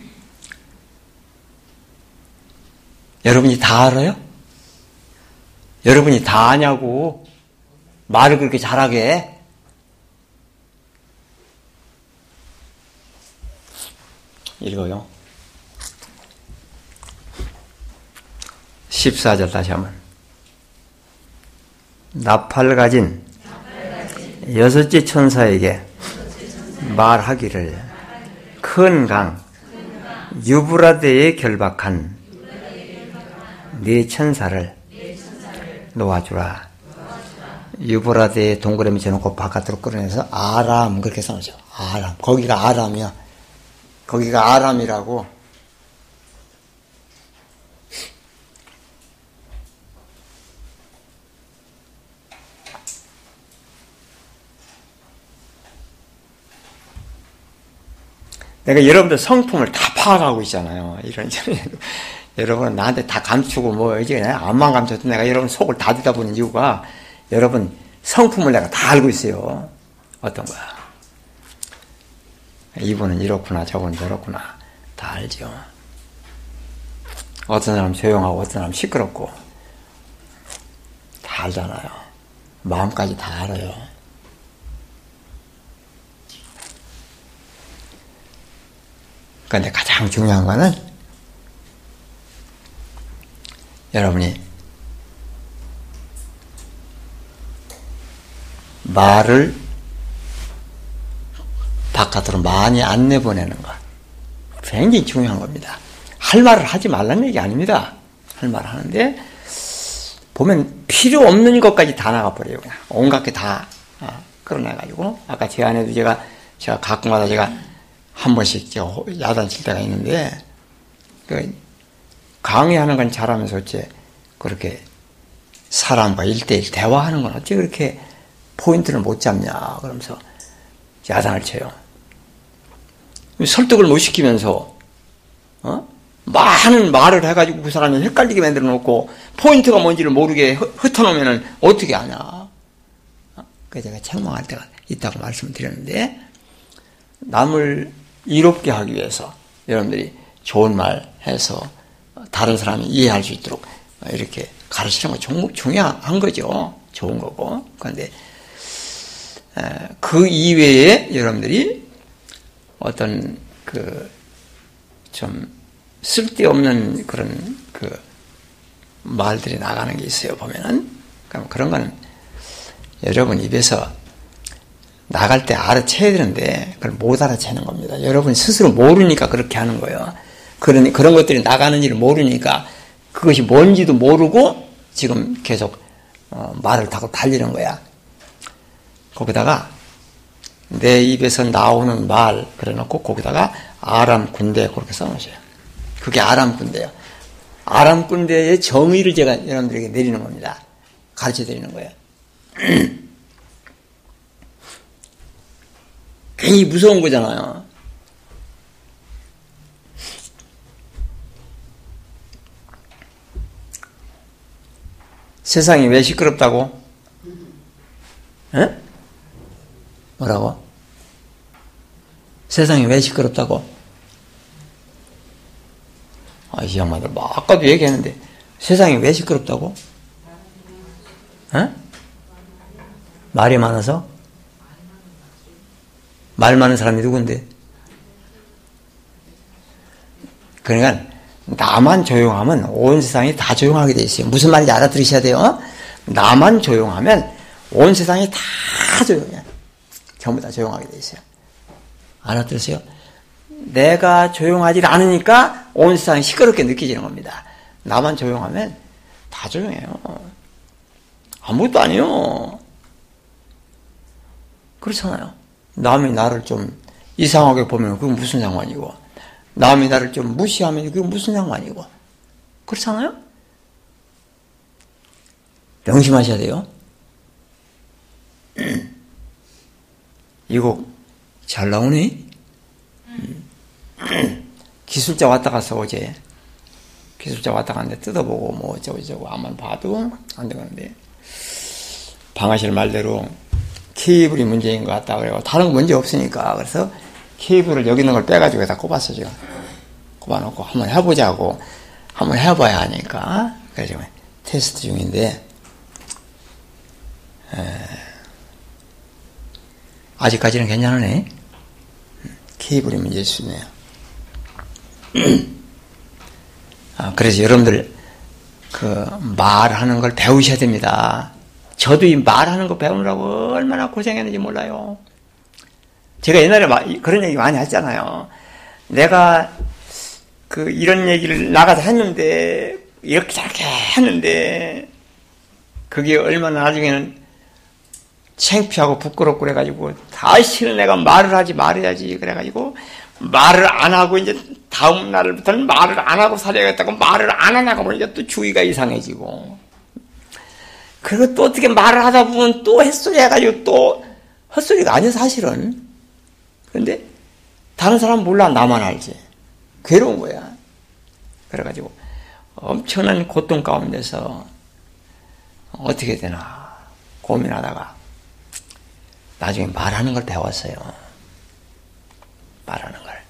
여러분이 다 알아요? 여러분이 다 아냐고 말을 그렇게 잘하게 '읽어요. 14절 다시 한번. 나팔 가진 여섯째 천사에게 말하기를 큰 강 유브라데에 결박한 네 천사를 놓아주라. 유브라데에 동그라미 쳐놓고 바깥으로 끌어내서 아람 그렇게 써놓죠. 아람 거기가 아람이야. 거기가 아람이라고 내가 여러분들 성품을 다 파악하고 있잖아요. 이런, 여러분은 나한테 다 감추고 뭐, 이제 안만 감춰도 내가 여러분 속을 다 듣다 보는 이유가 여러분 성품을 내가 다 알고 있어요. 어떤 거야. 이분은 이렇구나, 저분은 저렇구나. 다 알죠. 어떤 사람 조용하고 어떤 사람 시끄럽고. 다 알잖아요. 마음까지 다 알아요. 그러니까 그런데 가장 중요한 거는 여러분이 말을 바깥으로 많이 안 내보내는 것. 굉장히 중요한 겁니다. 할 말을 하지 말라는 얘기 아닙니다. 할 말을 하는데, 보면 필요 없는 것까지 다 나가버려요. 그냥. 온갖 게다 어, 끌어내가지고. 아까 제안에도 제가, 제가 가끔마다 제가 한 번씩 야단칠 때가 있는데, 그 강의하는 건 잘하면서 어째 그렇게 사람과 일대일 대화하는 건 어째 그렇게 포인트를 못 잡냐, 그러면서 야단을 쳐요. 설득을 못 시키면서, 어? 많은 말을 해가지고 그 사람을 헷갈리게 만들어 놓고 포인트가 뭔지를 모르게 흩어놓으면 어떻게 하냐. 어? 그래서 제가 책망할 때가 있다고 말씀을 드렸는데 남을 이롭게 하기 위해서 여러분들이 좋은 말 해서 다른 사람이 이해할 수 있도록 이렇게 가르치는 거 중요한 거죠. 좋은 거고. 그런데 그 이외에 여러분들이 어떤 그 좀 쓸데없는 그런 그 말들이 나가는 게 있어요, 보면은. 그럼 그런 거는 여러분 입에서 나갈 때 알아채야 되는데, 그걸 못 알아채는 겁니다. 여러분 스스로 모르니까 그렇게 하는 거예요. 그런, 그런 것들이 나가는지를 모르니까 그것이 뭔지도 모르고 지금 계속 어, 말을 타고 달리는 거야. 거기다가 내 입에서 나오는 말, 그래 놓고 거기다가 아람 군대 그렇게 써놓으세요. 그게 아람 군대예요. 아람 군대의 정의를 제가 여러분들에게 내리는 겁니다. 가르쳐 드리는 거예요. 괜히 무서운 거잖아요. 세상이 왜 시끄럽다고? 에? 뭐라고? 세상이 왜 시끄럽다고? 아, 이 양반들, 뭐, 아까도 얘기했는데, 세상이 왜 시끄럽다고? 에? 말이 많아서? 말 많은 사람이 누군데? 그러니까, 나만 조용하면 온 세상이 다 조용하게 돼 있어요. 무슨 말인지 알아들으셔야 돼요. 나만 조용하면 온 세상이 다 조용해. 전부 다 조용하게 돼 있어요. 알아들으세요? 내가 조용하지 않으니까 온 세상이 시끄럽게 느껴지는 겁니다. 나만 조용하면 다 조용해요. 아무것도 아니요. 그렇잖아요. 남이 나를 좀 이상하게 보면 그게 무슨 상관이고, 남이 나를 좀 무시하면 그게 무슨 상관이고, 그렇잖아요? 명심하셔야 돼요. 이거 잘 나오니? 기술자 왔다 갔어 어제 기술자 왔다 갔는데 뜯어보고 뭐 어쩌고 저쩌고 아만 봐도 안 되는데 방아실 말대로 케이블이 문제인 것 같다 그래고 다른 거 문제 없으니까. 그래서 케이블을 여기 있는 걸 빼가지고 다 꼽았어 지금. 꼽아놓고 한번 해보자고. 한번 해봐야 하니까. 그래서 지금 테스트 중인데. 에, 아직까지는 괜찮으네. 케이블이 문제일 수 있네요. 아, 그래서 여러분들 그 말하는 걸 배우셔야 됩니다. 저도 이 말하는 거 배우느라고 얼마나 고생했는지 몰라요. 제가 옛날에 그런 얘기 많이 했잖아요. 내가 그 이런 얘기를 나가서 했는데 이렇게 저렇게 했는데 그게 얼마나 나중에는 창피하고 부끄럽고 그래가지고 다시는 내가 말을 하지 말아야지 그래가지고 말을 안 하고 이제 다음 날부터는 말을 안 하고 살아야겠다고 말을 안 하나가 보니까 또 주의가 이상해지고 그리고 또 어떻게 말을 하다 보면 또 햇소리 해가지고 또 헛소리가 아니야 사실은. 그런데 다른 사람 몰라 나만 알지. 괴로운 거야. 그래가지고 엄청난 고통 가운데서 어떻게 되나 고민하다가 나중에 말하는 걸 배웠어요. 말하는 걸.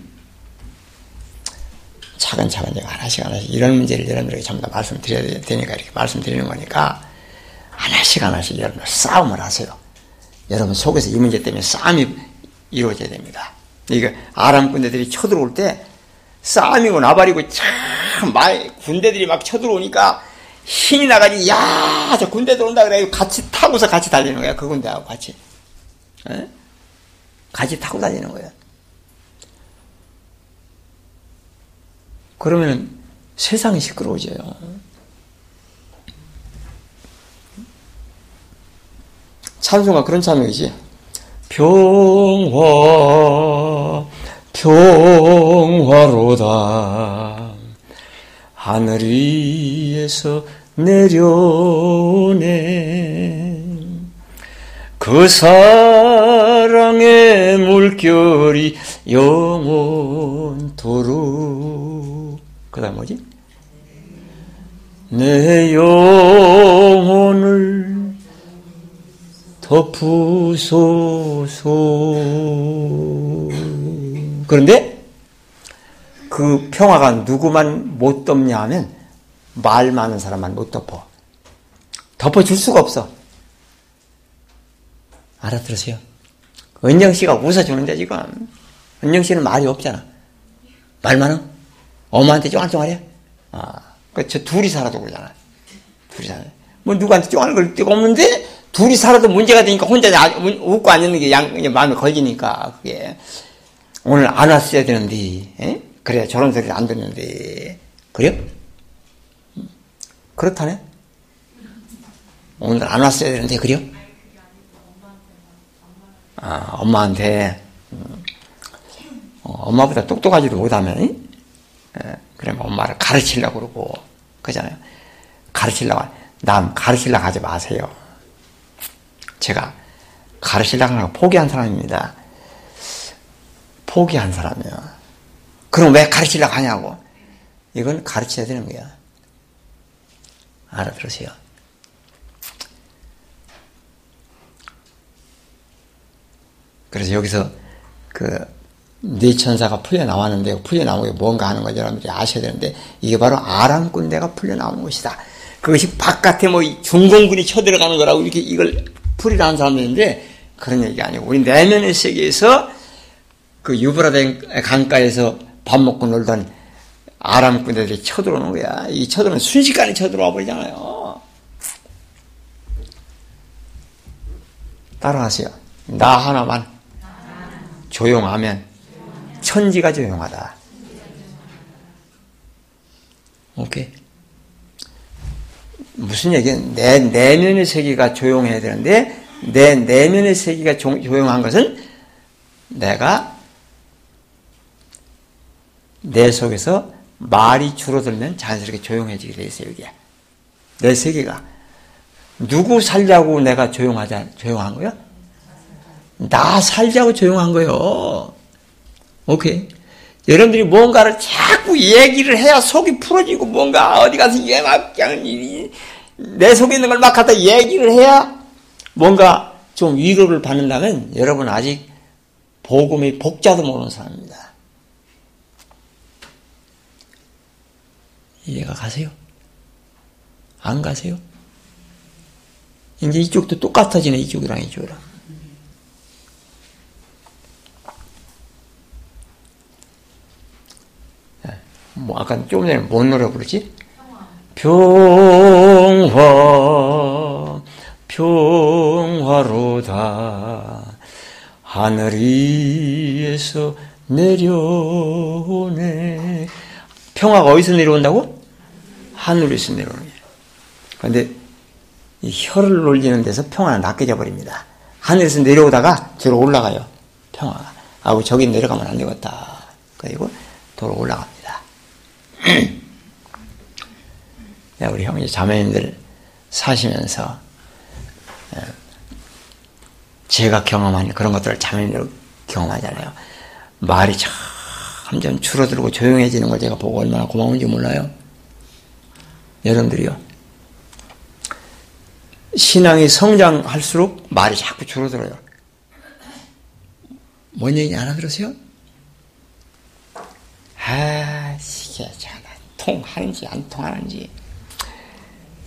차근차근 하나씩 하나씩 이런 문제를 여러분들에게 전부 다 말씀드려야 되니까 이렇게 말씀드리는 거니까 하나씩 하나씩 여러분들 싸움을 하세요. 여러분 속에서 이 문제 때문에 싸움이 이루어져야 됩니다. 이게 아람 군대들이 쳐들어올 때 싸움이고 나발이고 참 군대들이 막 쳐들어오니까 신이 나가지, 야, 저 군대 들어온다 그래. 같이 타고서 같이 달리는 거야. 그 군대하고 같이. 에? 같이 타고 다니는 거야. 그러면 세상이 시끄러워져요. 찬송가 그런 찬송이지. 평화, 평화로다. 하늘 위에서 내려오네. 그 사랑의 물결이 영원토록. 그 다음 뭐지? 내 영혼을 덮으소서. 그런데 그 평화가 누구만 못 덮냐 하면 말 많은 사람만 못 덮어. 덮어줄 수가 없어. 알아들으세요? 은정 씨가 웃어주는데 지금. 은정 씨는 말이 없잖아. 말 많아? 엄마한테 쫑알쫑알해? 아, 그저 둘이 살아도 그러잖아. 둘이 살아. 뭐 누구한테 쫑알 걸 데가 없는데 둘이 살아도 문제가 되니까 혼자 웃고 앉는 게 양, 마음에 걸리니까, 그게. 오늘 안 왔어야 되는데, 에? 그래, 저런 소리를 안 듣는데. 그래요? 그렇다네? 오늘 안 왔어야 되는데, 그래요? 아, 엄마한테, 음, 어, 엄마보다 똑똑하지도 못하면, 에? 그러면 엄마를 가르치려고 그러고, 그잖아요. 가르치려고, 남 가르치려고 하지 마세요. 제가 가르치려고 하고 포기한 사람입니다. 포기한 사람이야. 그럼 왜 가르치려고 하냐고. 이건 가르쳐야 되는 거야. 알아들으세요. 그래서 여기서 그 네 천사가 풀려 나왔는데 풀려 나오는 게 뭔가 하는 거 여러분들이 아셔야 되는데 이게 바로 아람 군대가 풀려 나오는 것이다. 그것이 바깥에 뭐 중공군이 쳐들어가는 거라고 이렇게 이걸 풀이라는 사람인데 그런 얘기 아니고 우리 내면의 세계에서 그 유브라데 강가에서 밥 먹고 놀던 아람 군대들이 쳐들어오는 거야. 이 쳐들어오면 순식간에 쳐들어와 버리잖아요. 따라하세요. 나 하나만 조용하면 천지가 조용하다. 오케이. 무슨 얘기야? 내 내면의 세계가 조용해야 되는데 내 내면의 세계가 조용한 것은 내가 내 속에서 말이 줄어들면 자연스럽게 조용해지게 돼 있어요, 이게. 내 세계가. 누구 살자고 내가 조용하자, 조용한 거야? 나 살자고 조용한 거요. 오케이. 여러분들이 뭔가를 자꾸 얘기를 해야 속이 풀어지고 뭔가 어디 가서 얘막 그냥 내 속에 있는 걸 막 갖다 얘기를 해야 뭔가 좀 위로를 받는다면 여러분 아직 복음의 복자도 모르는 사람입니다. 이해가 가세요? 안 가세요? 이제 이쪽도 똑같아지네, 이쪽이랑 이쪽이랑. 뭐 아까 좀 전에 뭔 노래 부르지? 평화 평화로다 하늘 위에서 내려오네. 평화가 어디서 내려온다고? 하늘에서 내려오네 그런데 이 혀를 놀리는 데서 평화는 낚여져 버립니다. 하늘에서 내려오다가 저로 올라가요. 평화가. 아우 저기 내려가면 안 되겠다. 그리고 도로 올라갑니다 우리 형제 자매님들 사시면서 예, 제가 경험한 그런 것들을 자매님들 경험하잖아요. 말이 점점 줄어들고 조용해지는 걸 제가 보고 얼마나 고마운지 몰라요. 여러분들이요. 신앙이 성장할수록 말이 자꾸 줄어들어요. 뭔 얘기 알아들으세요? 아, 이게 참 통하는지 안 통하는지.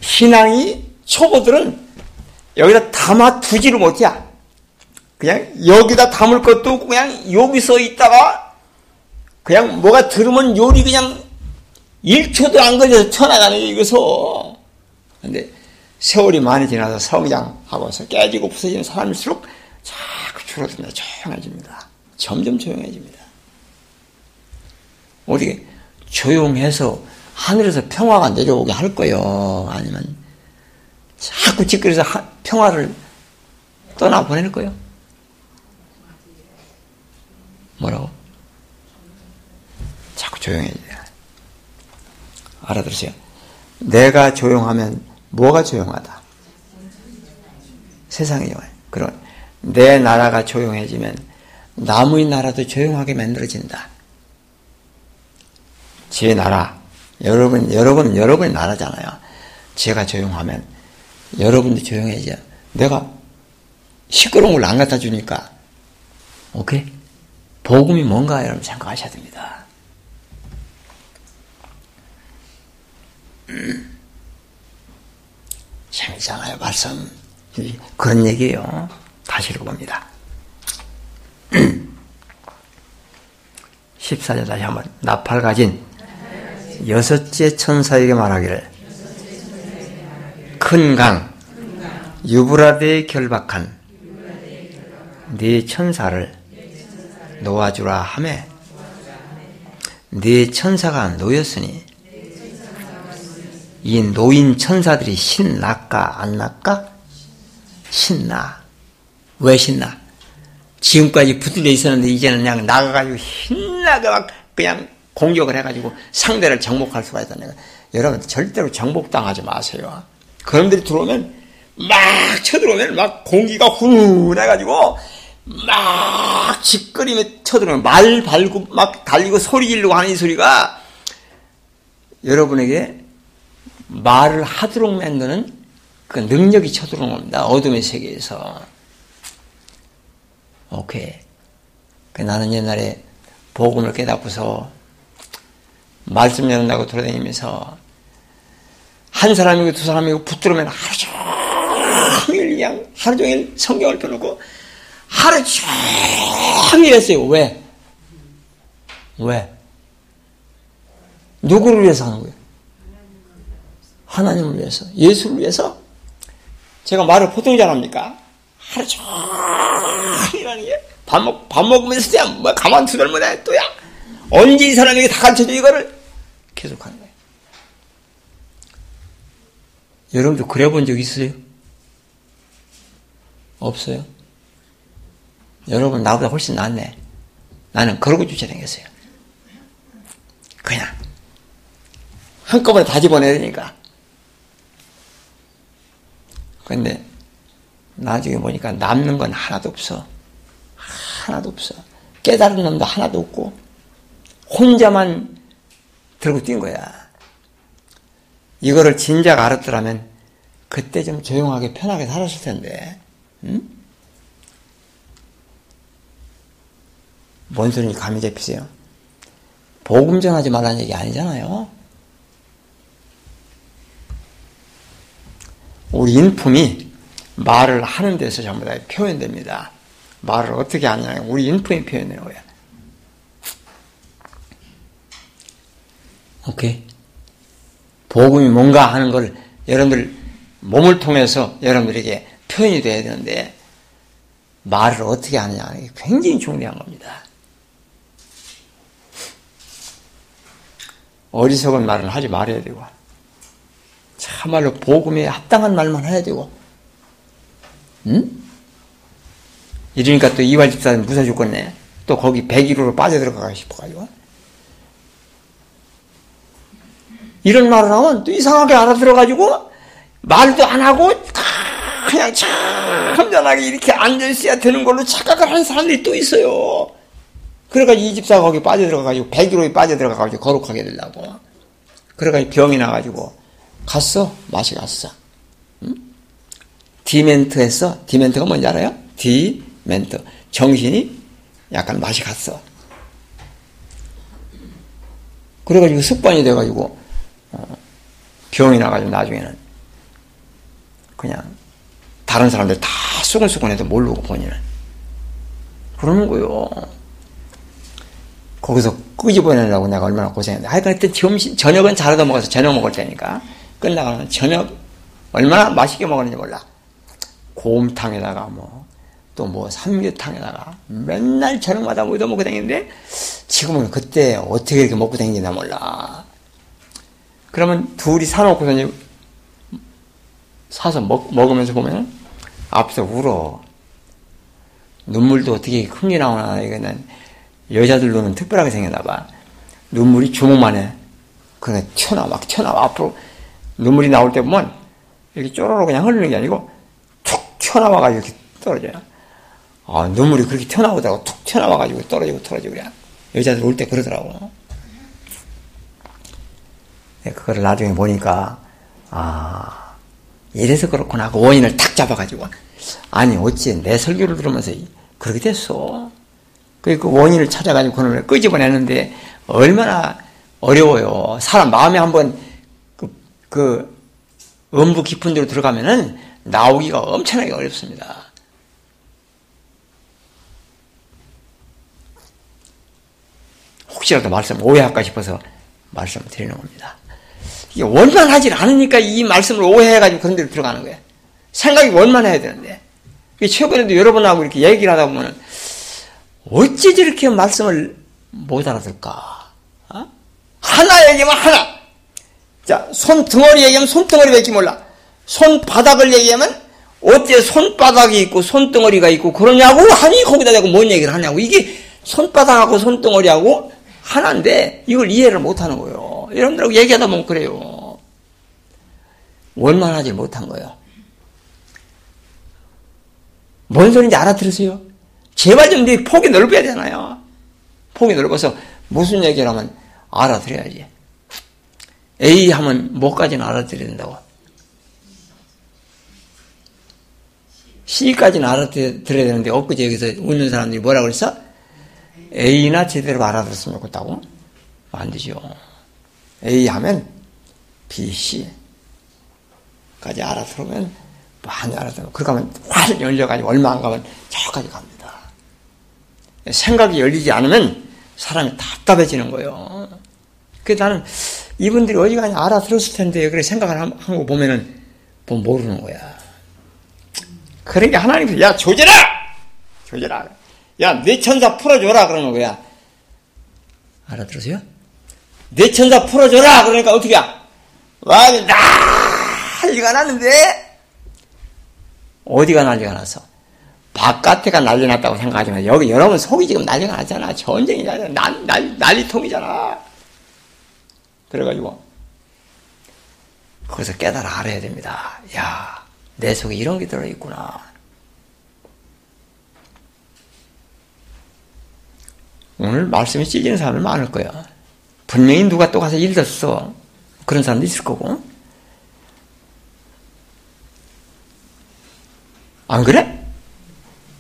신앙이 초보들은 여기다 담아 두지를 못해. 그냥 여기다 담을 것도 없고 그냥 여기서 있다가 그냥 뭐가 들으면 요리 그냥 1초도 안 걸려서 쳐나가는 이거서 근데 세월이 많이 지나서 성장하고서 깨지고 부서지는 사람일수록 자꾸 줄어듭니다. 조용해집니다. 점점 조용해집니다. 어디 조용해서 하늘에서 평화가 내려오게 할 거요. 아니면 자꾸 짓거려서 평화를 떠나보낼 거요. 뭐라고? 자꾸 조용해져요. 알아들으세요. 내가 조용하면 뭐가 조용하다? 세상이 조용해. 그럼 내 나라가 조용해지면 남의 나라도 조용하게 만들어진다. 제 나라, 여러분, 여러분, 여러분의 나라잖아요. 제가 조용하면 여러분도 조용해져. 내가 시끄러운 걸 안 갖다 주니까, 오케이? 복음이 뭔가 여러분 생각하셔야 됩니다. 재밌잖아요, 말씀. 그런 얘기예요. 다시 읽어봅니다. 14절 다시 한번. 나팔 가진 여섯째 천사에게 말하기를 큰 강, 유브라데에 결박한 네 천사를 놓아주라 하매 네 천사가 놓였으니 이 노인 천사들이 신날까 안 날까? 신나. 왜 신나? 지금까지 붙들려 있었는데 이제는 그냥 나가가지고 신나게 막 그냥 공격을 해가지고 상대를 정복할 수가 있다는 거예요. 여러분 절대로 정복당하지 마세요. 그놈들이 들어오면 막 쳐들어오면 막 공기가 훈훈해가지고 막 짓거리며 쳐들어오면 말 발고 막 달리고 소리 지르고 하는 이 소리가 여러분에게 말을 하도록 만드는 그 능력이 쳐들어오는 겁니다. 어둠의 세계에서. 오케이. 그 나는 옛날에 복음을 깨닫고서 말씀 연다고 돌아다니면서 한 사람이고 두 사람이고 붙들으면 하루 종일 그냥 하루 종일 성경을 펴놓고 하루 종일 했어요. 왜? 왜? 누구를 위해서 하는 거예요? 하나님을 위해서, 예수를 위해서. 제가 말을 보통 잘합니까? 하루 종일이라는 게, 밥, 먹, 밥 먹으면서 그냥 뭐 가만 두달 못해, 또야. 언제 이 사람에게 다 가르쳐줘, 이거를 계속 하는 거예요. 여러분도 그래 본적 있으세요? 없어요? 여러분 나보다 훨씬 낫네. 나는 그러고 되겠어요. 그냥 한꺼번에 다 집어내야 되니까. 근데 나중에 보니까 남는 건 하나도 없어. 하나도 없어. 깨달은 놈도 하나도 없고 혼자만 들고 뛴 거야. 이거를 진작 알았더라면 그때 좀 조용하게 편하게 살았을 텐데. 응? 뭔 소리인지 감이 잡히세요? 복음 전하지 말라는 얘기 아니잖아요. 우리 인품이 말을 하는 데서 전부 다 표현됩니다. 말을 어떻게 하냐. 우리 인품이 표현해요. 오케이. 복음이 뭔가 하는 걸 여러분들 몸을 통해서 여러분들에게 표현이 돼야 되는데 말을 어떻게 하느냐 게 굉장히 중요한 겁니다. 어리석은 말은 하지 말아야 되고 참말로 복음에 합당한 말만 해야 되고 응? 이러니까 또 이화 집사는 무사 죽겠네. 또 거기 101호로 빠져들어가고 싶어가지고. 이런 말을 하면 또 이상하게 알아들어가지고 말도 안 하고 그냥 참전하게 이렇게 앉아있어야 되는 걸로 착각을 하는 사람들이 또 있어요. 그러니까 이 집사가 거기 빠져들어가가지고 101호에 빠져들어가가지고 거룩하게 되려고. 그래가지고 병이 나가지고 갔어. 맛이 갔어. 응? dement 했어. dement가 뭔지 알아요? dement. 정신이 약간 맛이 갔어. 그래가지고 습관이 돼가지고 어, 병이 나가지고 나중에는 그냥 다른 사람들 다 수근수근해도 모르고 본인은 그러는 거요. 거기서 끄집어내려고 내가 얼마나 고생했는데 하여간 그때 점심, 저녁은 잘 얻어먹어서 저녁 먹을 테니까 끝나가면 저녁 얼마나 맛있게 먹었는지 몰라. 곰탕에다가 뭐, 또뭐 삼계탕에다가 맨날 저녁마다 뭐 얻어먹고 다니는데 지금은 그때 어떻게 이렇게 먹고 다니나 몰라. 그러면 둘이 사놓고서 이제 사서 먹, 먹으면서 보면 앞에서 울어. 눈물도 어떻게 흥이 나오나, 이거는 여자들 눈은 특별하게 생겼나 봐. 눈물이 주먹만해. 그냥 막 튀어나와. 앞으로 눈물이 나올 때 보면 이렇게 쪼로로 그냥 흐르는 게 아니고 툭 튀어나와가지고 이렇게 떨어져요. 아, 눈물이 그렇게 튀어나오더라고. 툭 튀어나와가지고 떨어지고 떨어지고 그래. 여자들 올 때 그러더라고. 네, 그거를 나중에 보니까, 아, 이래서 그렇구나 하고 원인을 탁 잡아가지고. 아니, 어찌 내 설교를 들으면서 그렇게 됐어. 그, 그 원인을 찾아가지고 그놈을 끄집어내는데 얼마나 어려워요. 사람 마음에 한번 그, 그, 음부 깊은 데로 들어가면은 나오기가 엄청나게 어렵습니다. 혹시라도 말씀 오해할까 싶어서 말씀을 드리는 겁니다. 이게 원만하지 않으니까 이 말씀을 오해해가지고 그런 데로 들어가는 거예요. 생각이 원만해야 되는데. 최근에도 여러분하고 이렇게 얘기를 하다 보면 어찌 저렇게 말씀을 못 알아들까? 어? 하나 얘기하면 하나. 자, 손등어리 얘기하면 손등어리밖에 몰라. 손바닥을 얘기하면 어째 손바닥이 있고 손등어리가 있고 그러냐고 하니 거기다 대고 뭔 얘기를 하냐고. 이게 손바닥하고 손등어리하고 하나인데 이걸 이해를 못하는 거예요. 여러분들하고 얘기하다 보면 그래요. 원만하지 못한 거예요. 뭔 소리인지 알아들으세요? 제발 좀 네 폭이 넓어야 되잖아요. 폭이 넓어서 무슨 얘기를 하면 알아들어야지. A 하면 뭐까지는 알아들어야 된다고. C까지는 알아들어야 되는데 엊그제 여기서 웃는 사람들이 뭐라고 그랬어? A나 제대로 알아들었으면 좋겠다고? 안 되죠. A 하면 B, C까지 알아들으면 많이 알아들어. 그렇게 하면 활 열려가지고 얼마 안 가면 저까지 갑니다. 생각이 열리지 않으면 사람이 답답해지는 거예요. 그래서 나는 이분들이 어디가냐 알아들었을 텐데 그래 생각을 한 거 보면은 뭐 모르는 거야. 그러니까 하나님께서 야 조져라! 조져라! 야, 내 천사 풀어줘라. 그러는 거야. 알아들으세요? 내 천사 풀어줘라. 그러니까 어떻게 야 와, 난리가 났는데? 어디가 난리가 났어? 바깥에가 난리 났다고 생각하지만, 여기 여러분 속이 지금 난리가 났잖아. 전쟁이잖아. 난, 난, 난리통이잖아. 그래가지고, 거기서 깨달아 알아야 됩니다. 야, 내 속에 이런 게 들어있구나. 오늘 말씀이 찢기는 사람이 많을 거야. 분명히 누가 또 가서 읽었어. 그런 사람도 있을 거고. 안 그래?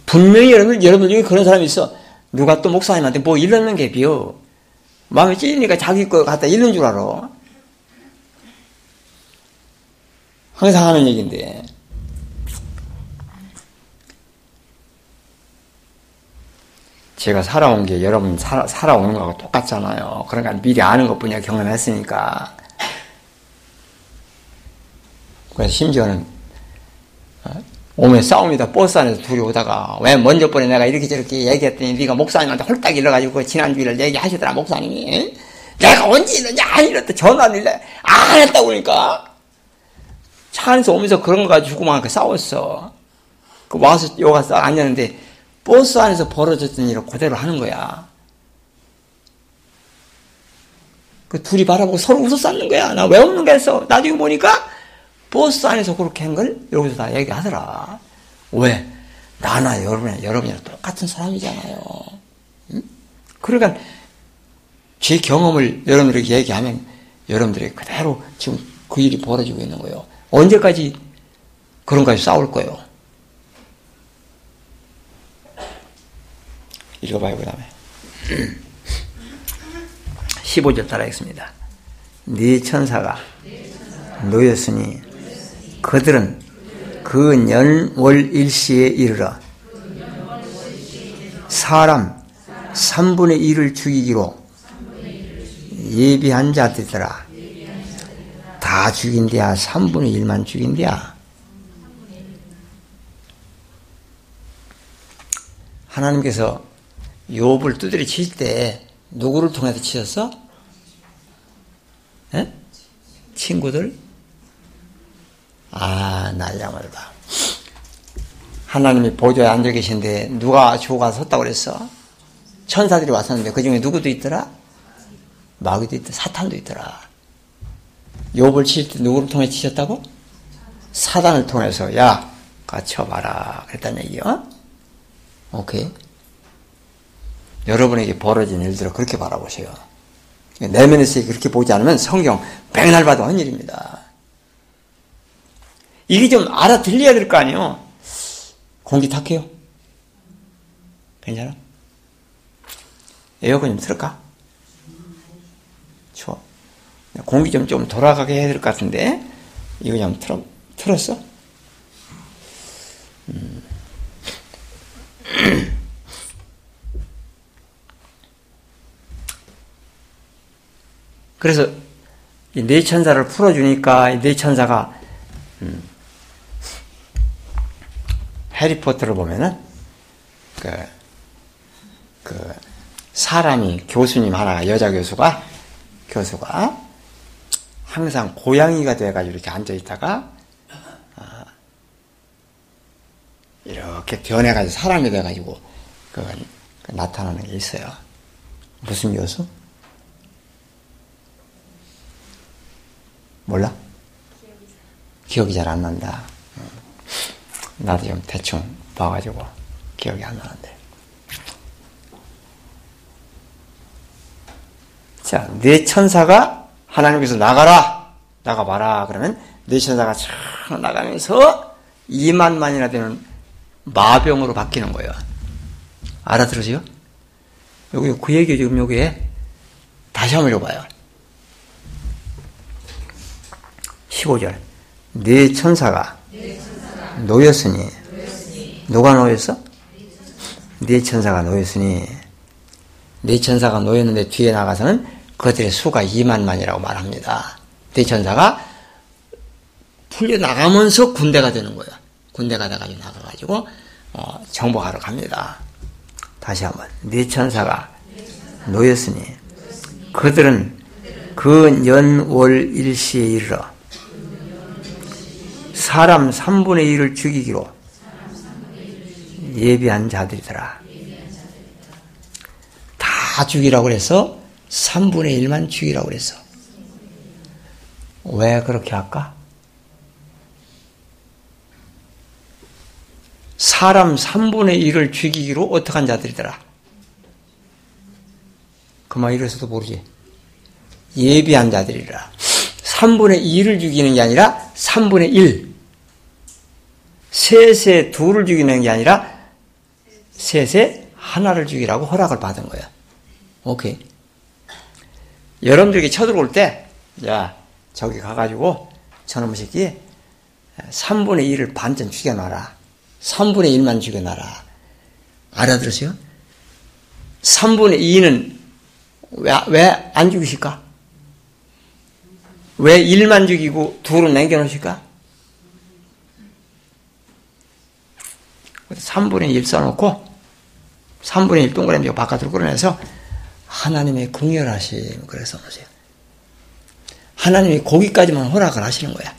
분명히 여러분, 여러분 중에 그런 사람이 있어. 누가 또 목사님한테 뭐 읽는 게 비어. 마음에 찔리니까 자기 거 갖다 읽는 줄 알아. 항상 하는 얘기인데. 제가 살아온 게 여러분 살아, 살아오는 거하고 똑같잖아요. 그러니까 미리 아는 것 뿐이야 경험했으니까. 그래서 심지어는 어? 오면 싸웁니다. 버스 안에서 둘이 오다가 왜 먼저 번에 내가 이렇게 저렇게 얘기했더니 네가 목사님한테 홀딱 일러가지고 그 지난주일을 얘기하시더라 목사님이 내가 언제 이러냐 안 이랬다 전화를 안 했다고 그러니까 차 안에서 오면서 그런 거 가지고 막 싸웠어. 그 와서 여기 가서 앉았는데 버스 안에서 벌어졌던 일을 그대로 하는 거야. 그 둘이 바라보고 서로 웃어 쌓는 거야. 나 왜 웃는 게 했어? 나중에 보니까 버스 안에서 그렇게 한 걸 여기서 다 얘기하더라. 왜? 나나 여러분이나 여러분이랑 똑같은 사람이잖아요. 응? 그러니까 제 경험을 여러분들에게 얘기하면 여러분들이 그대로 지금 그 일이 벌어지고 있는 거예요. 언제까지 그런까지 싸울 거예요? 읽어봐요, 그 다음에. 15절 따라하겠습니다. 네 천사가 놓였으니 그들은 그 년월 일시에 이르러 사람 3분의 1을 죽이기로 예비한 자들이더라. 다 죽인디야? 3분의 1만 죽인디야? 하나님께서 욥을 두드려 치실 때 누구를 통해서 치셨어? 에? 친구들? 아, 날야말다. 하나님이 보좌에 앉아 계신데 누가 주가 섰다고 그랬어? 천사들이 왔었는데 그 중에 누구도 있더라? 마귀도 있더라. 사탄도 있더라. 욥을 치실 때 누구를 통해 치셨다고? 사단을 통해서 야, 가쳐봐라. 그랬다는 얘기요. 오케이. 여러분에게 벌어진 일들을 그렇게 바라보세요. 내면에서 그렇게 보지 않으면 성경 백날 봐도 한 일입니다. 이게 좀 알아들려야 될 거 아니에요? 공기 탁해요? 괜찮아? 에어컨 좀 틀을까? 추워. 공기 좀, 좀 돌아가게 해야 될 것 같은데, 이거 좀 틀어, 틀었어? 음. 그래서 이네 천사를 풀어주니까 이네 천사가 음, 해리포터를 보면은 그, 그 사람이 교수님 하나가 여자 교수가 교수가 항상 고양이가 돼가지고 이렇게 앉아 있다가 아, 이렇게 변해가지고 사람이 돼가지고 그, 그 나타나는 게 있어요. 무슨 교수? 몰라? 기억이 잘 안 난다. 나도 좀 대충 봐가지고 기억이 안 나는데. 자, 네 천사가 하나님께서 나가라! 나가봐라! 그러면 네 천사가 촥 나가면서 2만만이나 되는 마병으로 바뀌는 거예요. 알아들으세요? 여기 그 얘기 지금 여기에 다시 한번 읽어봐요. 15절. 네 천사가 놓였으니 누가 놓였어? 네 천사가 놓였으니 네 천사가 놓였는데 뒤에 나가서는 그들의 수가 2만만이라고 말합니다. 네 천사가 풀려 나가면서 군대가 되는 거예요. 군대가 돼가지고 나가가지고 어, 정복하러 갑니다. 다시 한번 네 천사가 놓였으니 그들은 그 연월 일시에 이르러 사람 3분의 1을 죽이기로 예비한 자들이더라. 다 죽이라고 그래서 3분의 1만 죽이라고 그랬어. 왜 그렇게 할까? 사람 3분의 1을 죽이기로 어떻게 한 자들이더라. 그만 이래서도 모르지. 예비한 자들이라. 3분의 2를 죽이는 게 아니라 3분의 1. 셋에 둘을 죽이는 게 아니라 셋에 하나를 죽이라고 허락을 받은 거야. 오케이. 여러분들에게 쳐들어올 때, 야, 저기 가가지고 저놈 새끼 3분의 1을 반전 죽여놔라. 3분의 1만 죽여놔라. 알아들으세요? 3분의 2는 왜, 왜 안 죽이실까? 왜 1만 죽이고 둘은 남겨놓으실까? 3분의 1 써놓고 3분의 1 동그라미 바깥으로 끌어내서 하나님의 궁열하심 그래서 놓으세요. 하나님이 거기까지만 허락을 하시는 거야.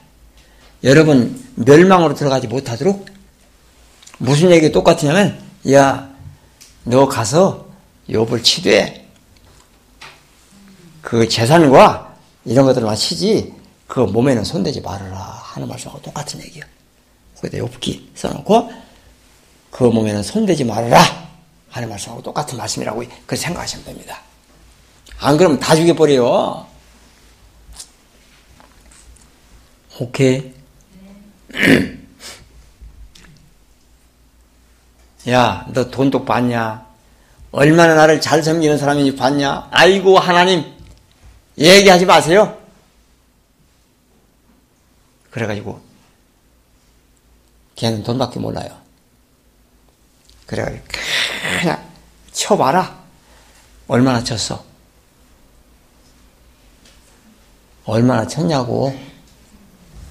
여러분 멸망으로 들어가지 못하도록 무슨 얘기 똑같으냐면 야 너 가서 욥을 치되 그 재산과 이런 것들만 치지 그 몸에는 손대지 말아라 하는 말씀하고 똑같은 얘기예요. 거기다 욥기 써놓고 그 몸에는 손대지 말아라 하는 말씀하고 똑같은 말씀이라고 그렇게 생각하시면 됩니다. 안 그러면 다 죽여버려요. 오케이. 야, 너 돈독 봤냐? 얼마나 나를 잘 섬기는 사람인지 봤냐? 아이고, 하나님, 얘기하지 마세요. 그래가지고, 걔는 돈밖에 몰라요. 그래가지고, 그냥 쳐봐라. 얼마나 쳤어? 얼마나 쳤냐고.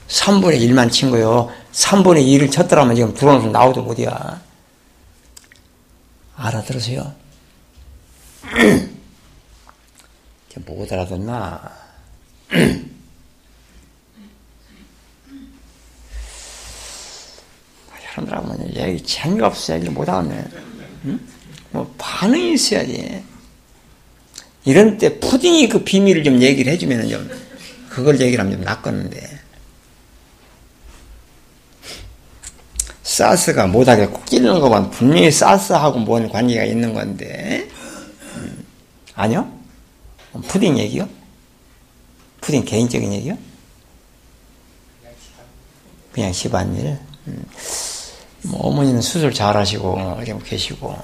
3분의 1만 친 거요. 3분의 2를 쳤더라면 지금 들어오면서 나오도 못이야. 알아들으세요? 못 알아듣나? 여러분들하고 얘기 재미가 없어 얘기를 못하네. 응? 뭐 반응이 있어야지. 이런 때 푸딩이 그 비밀을 좀 얘기를 해주면 좀 그걸 얘기를 하면 좀 낫겠는데. 사스가 못하게 꼭 찌르는 것만 분명히 사스하고 뭔 관계가 있는 건데. 음. 아니요? 푸딩 얘기요? 푸딩 개인적인 얘기요? 그냥 집안일. 음. 뭐 어머니는 수술 잘 하시고 이렇게 계시고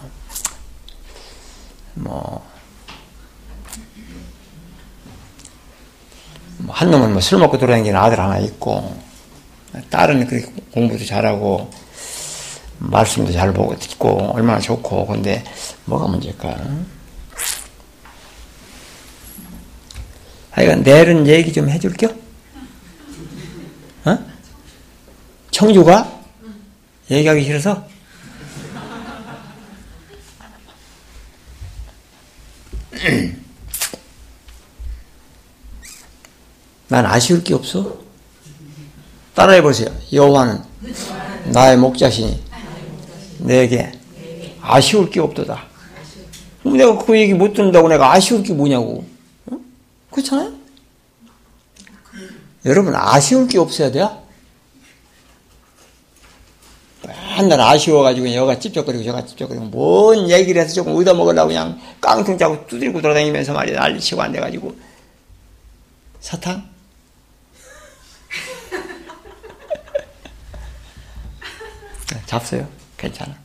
뭐, 뭐 한 놈은 뭐 술 먹고 돌아다니는 아들 하나 있고 딸은 그렇게 공부도 잘하고 말씀도 잘 보고 듣고 얼마나 좋고 근데 뭐가 문제일까? 하여간 내일은 얘기 좀 해줄게요. 어? 청주가 얘기하기 싫어서 난 아쉬울 게 없어. 따라해 보세요. 여호와는 나의 목자시니 내게 아쉬울 게 없도다. 내가 그 얘기 못 듣는다고 내가 아쉬울 게 뭐냐고. 어? 그렇잖아요? 여러분 아쉬울 게 없어야 돼요? 맨날 아쉬워가지고 여가 찝쩍거리고 저가 찝쩍거리고 뭔 얘기를 해서 조금 얻어먹으려고 그냥 깡통 짜고 두들고 돌아다니면서 말이야. 난리치고 안 돼가지고. 사탕? 잡어요. 괜찮아.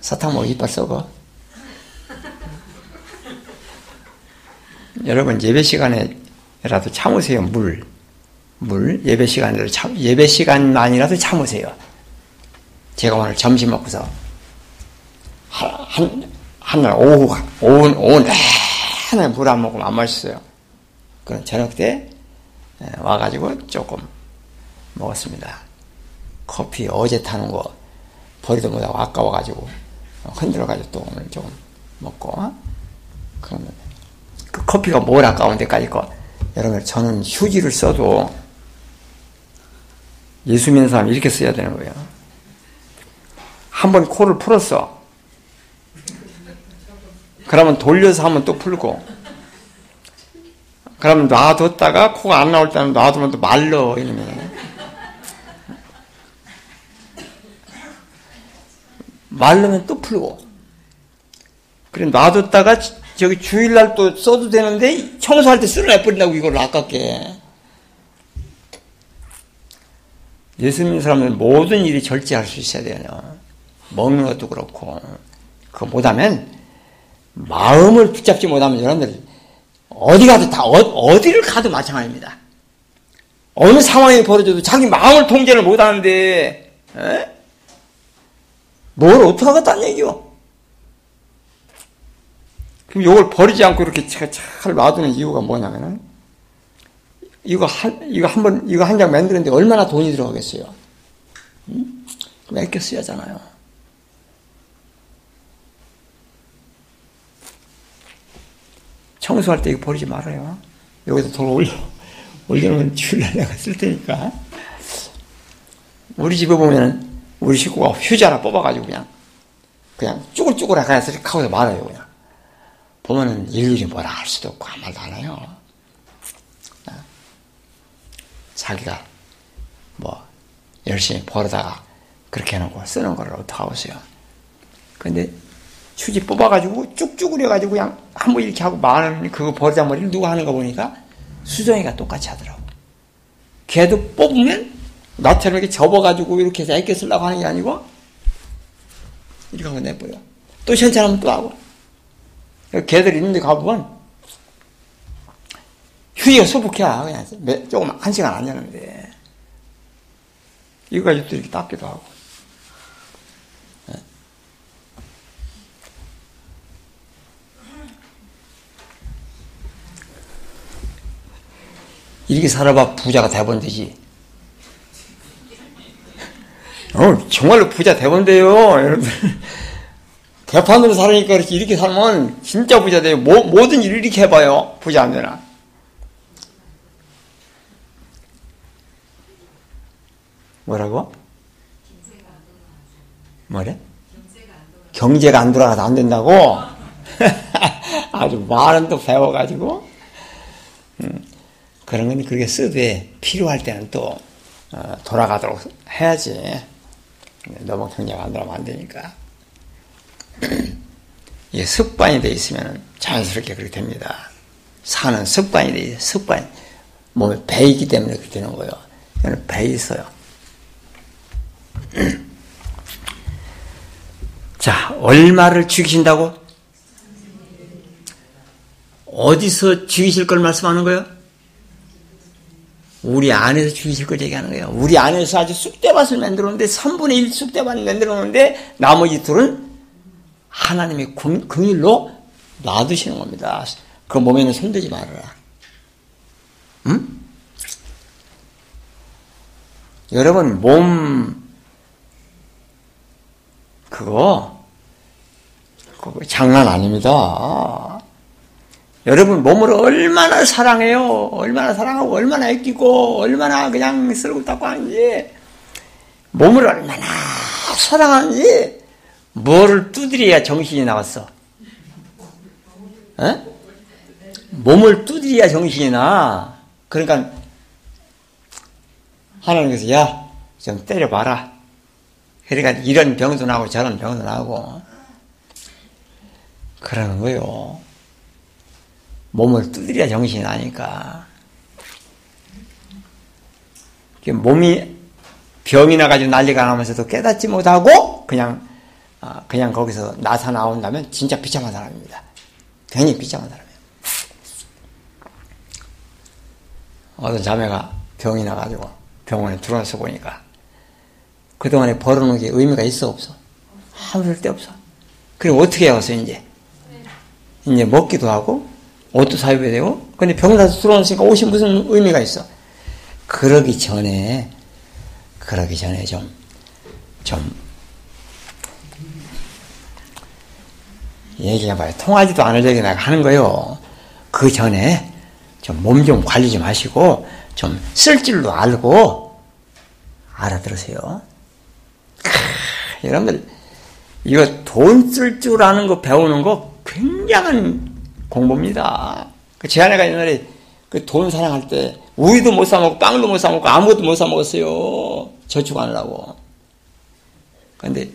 사탕 먹고 이빨 썩어. 여러분 예배 시간에라도 참으세요 물. 물, 예배 시간으로 참, 예배 시간만이라도 참으세요. 제가 오늘 점심 먹고서, 한, 한, 날 오후, 오후, 오후 내내 물 안 먹으면 안 맛있어요. 그럼 저녁 때 와가지고 조금 먹었습니다. 커피 어제 타는 거 버리도 못하고 아까워가지고 흔들어가지고 또 오늘 조금 먹고, 그러면 그 커피가 뭘 아까운 데까지 거. 여러분, 저는 휴지를 써도 예수 믿는 사람 이렇게 써야 되는 거예요. 한 번 코를 풀었어. 그러면 돌려서 한번 또 풀고. 그러면 놔뒀다가 코가 안 나올 때는 놔두면 또 말러 이놈이. 말르면 또 풀고. 그래 놔뒀다가 저기 주일날 또 써도 되는데 청소할 때 쓸어내 버린다고 이걸 아깝게. 예수 믿는 사람은 모든 일이 절제할 수 있어야 돼요. 먹는 것도 그렇고. 그거 못하면, 마음을 붙잡지 못하면 여러분들, 어디 가도 다, 어, 디를 가도 마찬가지입니다. 어느 상황이 벌어져도 자기 마음을 통제를 못하는데, 에? 뭘 어떡하겠다는 얘기요? 그럼 이걸 버리지 않고 이렇게 잘 놔두는 이유가 뭐냐면은, 이거 한, 이거 한 번, 이거 한 장 만드는데 얼마나 돈이 들어가겠어요? 음? 몇개 써야 하잖아요. 청소할 때 이거 버리지 말아요. 여기다 돈 올려, 올려놓으면 내가 쓸 테니까. 우리 집에 보면 우리 식구가 휴지 하나 뽑아가지고 그냥, 그냥 쭈글쭈글하게 해서 하고 말아요, 그냥. 보면은 일일이 뭐라 할 수도 없고 아무 말도 안 해요. 자기가 뭐 열심히 벌어다가 그렇게 해놓고 쓰는 거를 어떡하겠어요. 근데 휴지 뽑아가지고 쭉쭉 그려가지고 그냥 한번 이렇게 하고 많은 그거 버리자머리를 누가 하는 거 보니까 수정이가 똑같이 하더라고. 걔도 뽑으면 나처럼 이렇게 접어가지고 이렇게 해서 애껴 쓰려고 하는 게 아니고 이렇게 하고 내버려. 또 괜찮으면 또 하고. 걔들 있는데 가보면 휴이가 수북해. 그냥 조금 한 시간 안 되는데. 이거 가지고 또 이렇게 닦기도 하고. 이렇게 살아봐 부자가 대본 되지. 어, 정말로 부자 대본 돼요, 여러분들. 개판으로 살으니까 이렇게, 이렇게 살면 진짜 부자 돼요. 뭐, 모든 일을 이렇게 해봐요. 부자 안 되나. 뭐라고? 뭐래? 경제가 안 돌아가서 안 된다고? 아주 말은 또 배워가지고, 음, 그런 건 그렇게 쓰되 필요할 때는 또 어, 돌아가도록 해야지. 너무 경제가 안 돌아가면 안 되니까. 이게 습관이 돼 있으면 자연스럽게 그렇게 됩니다. 사는 습관이 돼. 습관. 몸에 배 있기 때문에 그렇게 되는 거예요. 저는 배 있어요. 자, 얼마를 죽이신다고? 어디서 죽이실 걸 말씀하는 거예요? 우리 안에서 걸 얘기하는 거예요. 우리 안에서 아주 쑥대밭을 만들었는데 3분의 1 쑥대밭을 만들었는데 나머지 둘은 하나님의 긍일로 놔두시는 겁니다. 그 몸에는 손대지 말아라. 응? 여러분 몸 그거 그거 장난 아닙니다. 여러분 몸을 얼마나 사랑해요. 얼마나 사랑하고 얼마나 아끼고 얼마나 그냥 쓸고 닦고 하는지 몸을 얼마나 사랑하는지 뭐를 두드려야 정신이 나왔어. 에? 몸을 두드려야 정신이 나. 그러니까 하나님께서 야 좀 때려봐라. 그러니까 이런 병도 나고 저런 병도 나고 그러는 거요. 몸을 두드려야 정신이 나니까. 몸이 병이 나가지고 난리가 나면서도 깨닫지 못하고 그냥 아, 그냥 거기서 나사 나온다면 진짜 비참한 사람입니다. 괜히 비참한 사람이에요. 어떤 자매가 병이 나가지고 병원에 들어와서 보니까 그동안에 벌어놓은 게 의미가 있어 없어? 아무 쓸데 없어. 그럼 어떻게 해서 이제? 이제 먹기도 하고 옷도 사입어야 되고 근데 병사서 들어왔으니까 옷이 무슨 의미가 있어? 그러기 전에 그러기 전에 좀 좀 얘기해봐요. 통하지도 않을 얘기 내가 하는 거요. 그 전에 좀 몸좀 관리 좀 하시고 좀 쓸 줄도 알고 알아들으세요. 크, 여러분들 이거 돈 쓸 줄 아는 거 배우는 거 굉장한 공부입니다. 그제 아내가 옛날에 그 돈 사랑할 때 우유도 못 사 먹고 빵도 못 사 먹고 아무것도 못 사 먹었어요. 저축하느라고. 근데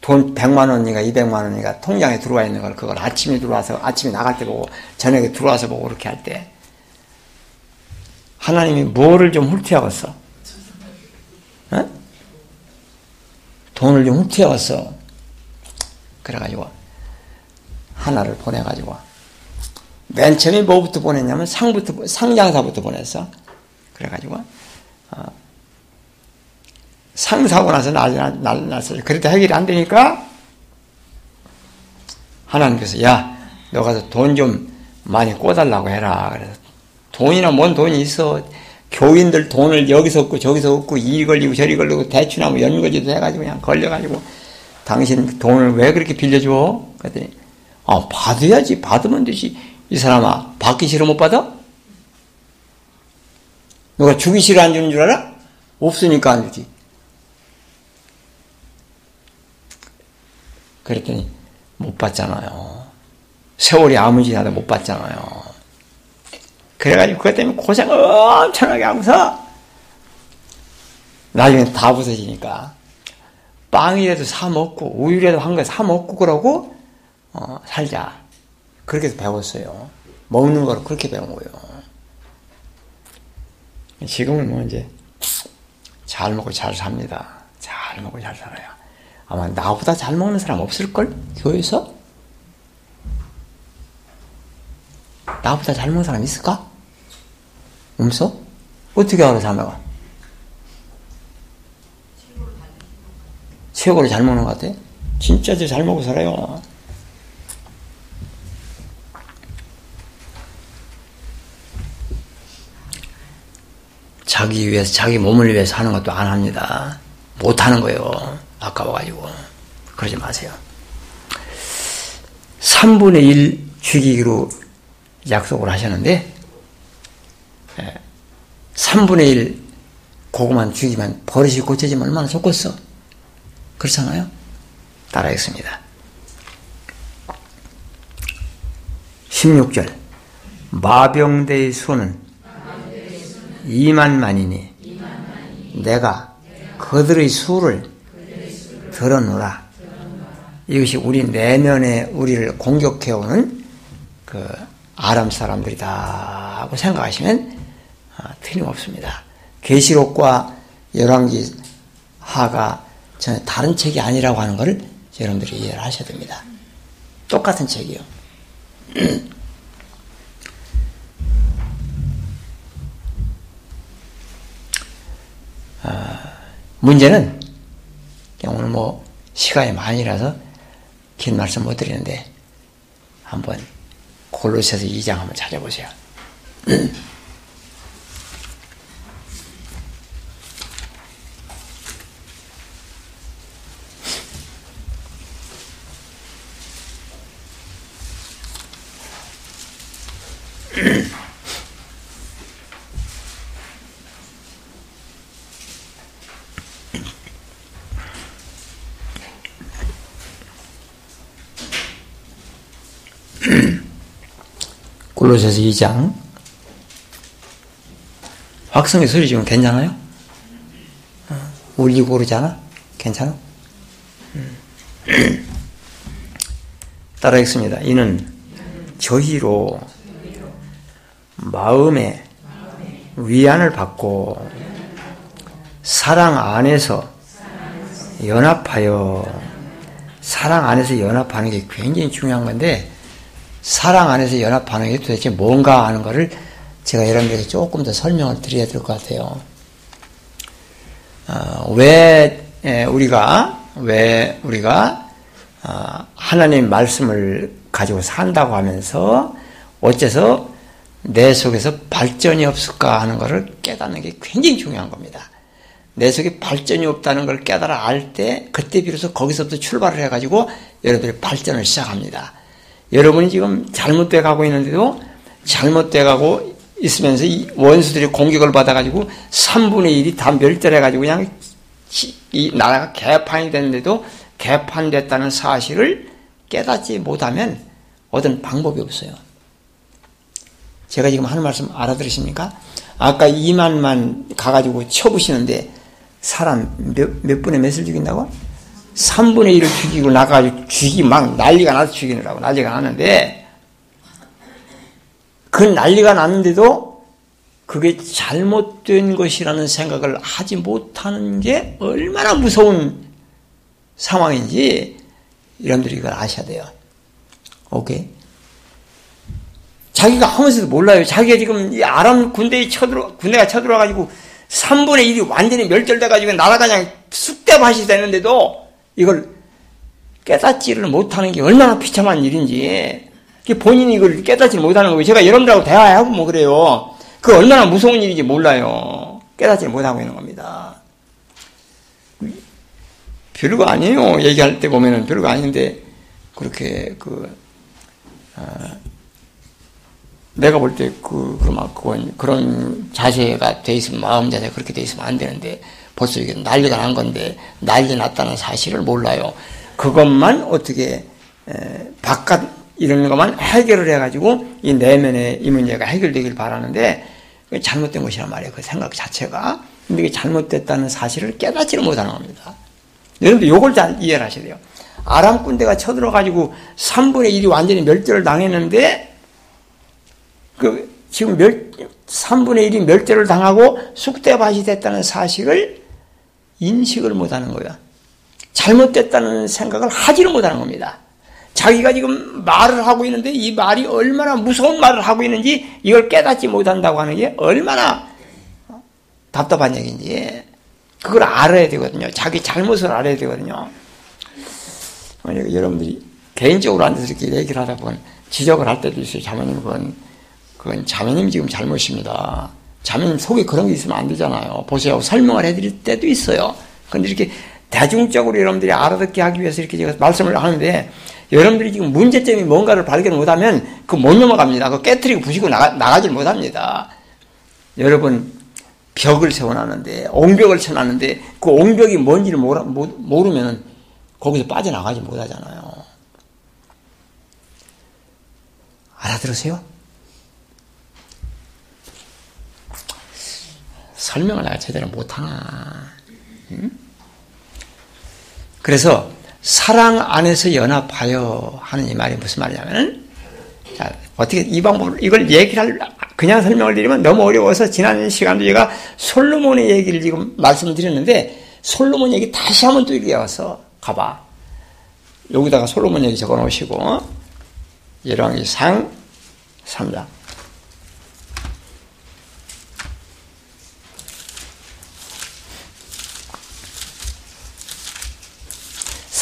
돈 100만 원이가 200만 원이가 통장에 들어와 있는 걸 그걸 아침에 들어와서 아침에 나갈 때 보고 저녁에 들어와서 보고 그렇게 할 때 하나님이 뭐를 좀 훑어왔어? 어? 돈을 좀 훑어왔어. 그래가지고 하나를 보내가지고 맨 처음에 뭐부터 보냈냐면 상부터 상장사부터 보냈어. 그래가지고 어, 상사고 나서 난리 났어요. 그래도 해결이 안 되니까 하나님께서 야, 너 가서 돈 좀 많이 꿔달라고 해라. 그래서 돈이나 뭔 돈이 있어. 교인들 돈을 여기서 얻고 저기서 얻고 이 걸리고 저리 걸리고 대출하고 연거지도 해가지고 그냥 걸려가지고 당신 돈을 왜 그렇게 빌려줘? 그랬더니 아 받아야지 받으면 되지 이 사람아 받기 싫어 못 받아? 누가 주기 싫어 안 주는 줄 알아? 없으니까 안 주지 그랬더니 못 받잖아요. 세월이 아무 지나도 못 받잖아요. 그래가지고 그것 때문에 고생 엄청나게 하면서 나중에 다 부서지니까 빵이라도 사 먹고 우유라도 한 거 사 먹고 그러고 어, 살자. 그렇게 배웠어요. 먹는 거로 그렇게 배운 거예요. 지금은 뭐 이제 잘 먹고 잘 삽니다. 잘 먹고 잘 살아요. 아마 나보다 잘 먹는 사람 없을걸? 교회에서? 나보다 잘 먹는 사람 있을까? 없어? 어떻게 알아, 자매가? 최고로 잘 먹는 것 같아? 진짜 잘 먹고 살아요. 자기 위해서, 자기 몸을 위해서 하는 것도 안 합니다. 못 하는 거예요. 아까워가지고. 그러지 마세요. 3분의 1 죽이기로 약속을 하셨는데, 3분의 예, 1 고구만 죽이면 버릇이 고쳐지면 얼마나 좋겠어. 그렇잖아요? 따라하겠습니다. 16절 마병대의 수는 2만만이니 내가 그들의 수를 들어놓라. 이것이 우리 내면에 우리를 공격해오는 그 아람 사람들이다 하고 생각하시면 아, 틀림없습니다. 계시록과 열왕기 하가 전혀 다른 책이 아니라고 하는 것을 여러분들이 이해를 하셔야 됩니다. 똑같은 책이요. 문제는 오늘 뭐 시간이 많이라서 긴 말씀 못 드리는데 한번 골로새서 2장 한번 찾아보세요. 골로새서 2장 확성의 소리 지금 괜찮아요? 어, 울리고 그러잖아? 괜찮아? 음. 따라하겠습니다. 이는 저희로 마음에 위안을 받고 사랑 안에서 연합하여 사랑 안에서 연합하는 게 굉장히 중요한 건데 사랑 안에서 연합하는 게 도대체 뭔가 하는 것을 제가 여러분들에게 조금 더 설명을 드려야 될 것 같아요. 어, 왜 우리가 왜 우리가 어, 하나님 말씀을 가지고 산다고 하면서 어째서 내 속에서 발전이 없을까 하는 것을 깨닫는 게 굉장히 중요한 겁니다. 내 속에 발전이 없다는 걸 깨달아 알 때 그때 비로소 거기서부터 출발을 해가지고 여러분들이 발전을 시작합니다. 여러분이 지금 잘못돼 가고 있는데도 잘못돼 가고 있으면서 이 원수들이 공격을 받아가지고 3분의 1이 다 멸절해가지고 그냥 이 나라가 개판이 됐는데도 개판됐다는 사실을 깨닫지 못하면 어떤 방법이 없어요. 제가 지금 하는 말씀 알아들으십니까? 아까 2만만 가가지고 쳐부시는데 사람 몇, 몇 분에 몇을 죽인다고? 3분의 1을 죽이고 나가지고 죽이 막 난리가 나서 죽이느라고 난리가 나는데 그 난리가 났는데도 그게 잘못된 것이라는 생각을 하지 못하는 게 얼마나 무서운 상황인지 여러분들이 이걸 아셔야 돼요. 오케이? 자기가 하면서도 몰라요. 자기가 지금 이 아람 군대에 쳐들어, 군대가 쳐들어가지고 3분의 1이 완전히 멸절돼가지고 나라가 그냥 쑥대밭이 되는데도 이걸 깨닫지를 못하는 게 얼마나 비참한 일인지 본인이 이걸 깨닫지 못하는 거고 제가 여러분들하고 대화하고 뭐 그래요. 그 얼마나 무서운 일인지 몰라요. 깨닫지 못하고 있는 겁니다. 별거 아니에요. 얘기할 때 보면은 별거 아닌데 그렇게 그 어, 내가 볼 때 그, 그, 막, 그건, 그런 자세가 돼 있으면, 마음 자세가 그렇게 돼 있으면 안 되는데, 벌써 이게 난리가 난 건데 난리 났다는 사실을 몰라요. 그것만 어떻게 에, 바깥 이런 것만 해결을 해가지고 이 내면의 이 문제가 해결되길 바라는데 잘못된 것이란 말이에요. 그 생각 자체가. 근데 이게 잘못됐다는 사실을 깨닫지를 못하는 겁니다. 여러분들 요걸 잘 이해를 하셔야 돼요. 아람 군대가 쳐들어가지고 3분의 1이 완전히 멸절을 당했는데 그 지금 멸, 3분의 1이 멸절을 당하고 숙대밭이 됐다는 사실을 인식을 못하는 거예요. 잘못됐다는 생각을 하지를 못하는 겁니다. 자기가 지금 말을 하고 있는데 이 말이 얼마나 무서운 말을 하고 있는지 이걸 깨닫지 못한다고 하는 게 얼마나 답답한 얘기인지 그걸 알아야 되거든요. 자기 잘못을 알아야 되거든요. 여러분들이 개인적으로 앉아서 이렇게 얘기를 하다 보면 지적을 할 때도 있어요. 자매님 그건, 그건 자매님 지금 잘못입니다. 자면 속에 그런 게 있으면 안 되잖아요. 보세요. 설명을 해드릴 때도 있어요. 근데 이렇게 대중적으로 여러분들이 알아듣게 하기 위해서 이렇게 제가 말씀을 하는데 여러분들이 지금 문제점이 뭔가를 발견 못하면 그 못 넘어갑니다. 그 깨트리고 부시고 나가, 나가질 못합니다. 여러분 벽을 세워놨는데 옹벽을 쳐놨는데 그 옹벽이 뭔지를 모르, 모르면 거기서 빠져나가지 못하잖아요. 알아들으세요? 설명을 내가 제대로 못하나. 응? 그래서 사랑 안에서 연합하여 하는 이 말이 무슨 말이냐면 자, 어떻게 이 방법을 이걸 얘기를 할 그냥 설명을 드리면 너무 어려워서 지난 시간도 제가 솔로몬의 얘기를 지금 말씀을 드렸는데 솔로몬 얘기 다시 한번 또 와서 가봐. 여기다가 솔로몬 얘기 적어 놓으시고 열왕기상 3장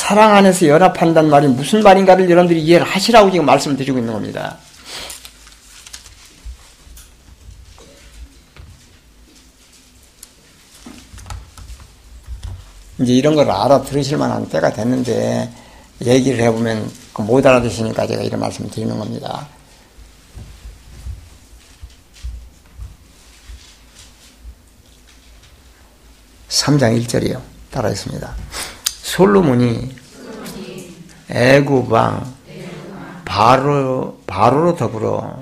사랑 안에서 연합한다는 말이 무슨 말인가를 여러분들이 이해를 하시라고 지금 말씀을 드리고 있는 겁니다. 이제 이런 걸 알아들으실 만한 때가 됐는데 얘기를 해보면 그못 알아듣으니까 제가 이런 말씀을 드리는 겁니다. 3장 1절이요. 따라했습니다. 솔로몬이 애굽왕 바로 바로로 더불어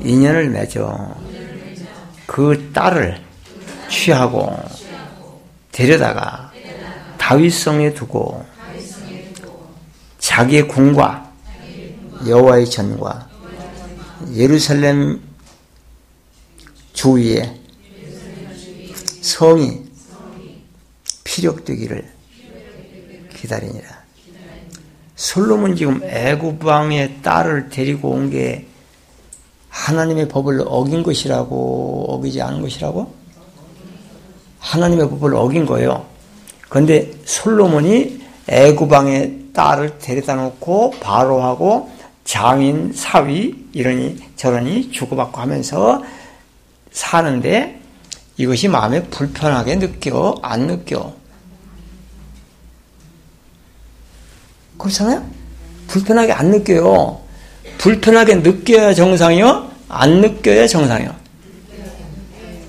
인연을 맺어 그 딸을 취하고 데려다가 다윗성에 두고 자기의 궁과 여호와의 전과 예루살렘 주위에 성이 피력되기를 기다리니라. 솔로몬 지금 애굽 왕의 딸을 데리고 온 게 하나님의 법을 어긴 것이라고 어기지 않은 것이라고? 하나님의 법을 어긴 거예요. 그런데 솔로몬이 애굽 왕의 딸을 데려다 놓고 바로하고 장인, 사위 이러니 저러니 주고받고 하면서 사는데 이것이 마음에 불편하게 느껴 안 느껴? 그렇잖아요? 불편하게 안 느껴요. 불편하게 느껴야 정상이요? 안 느껴야 정상이요.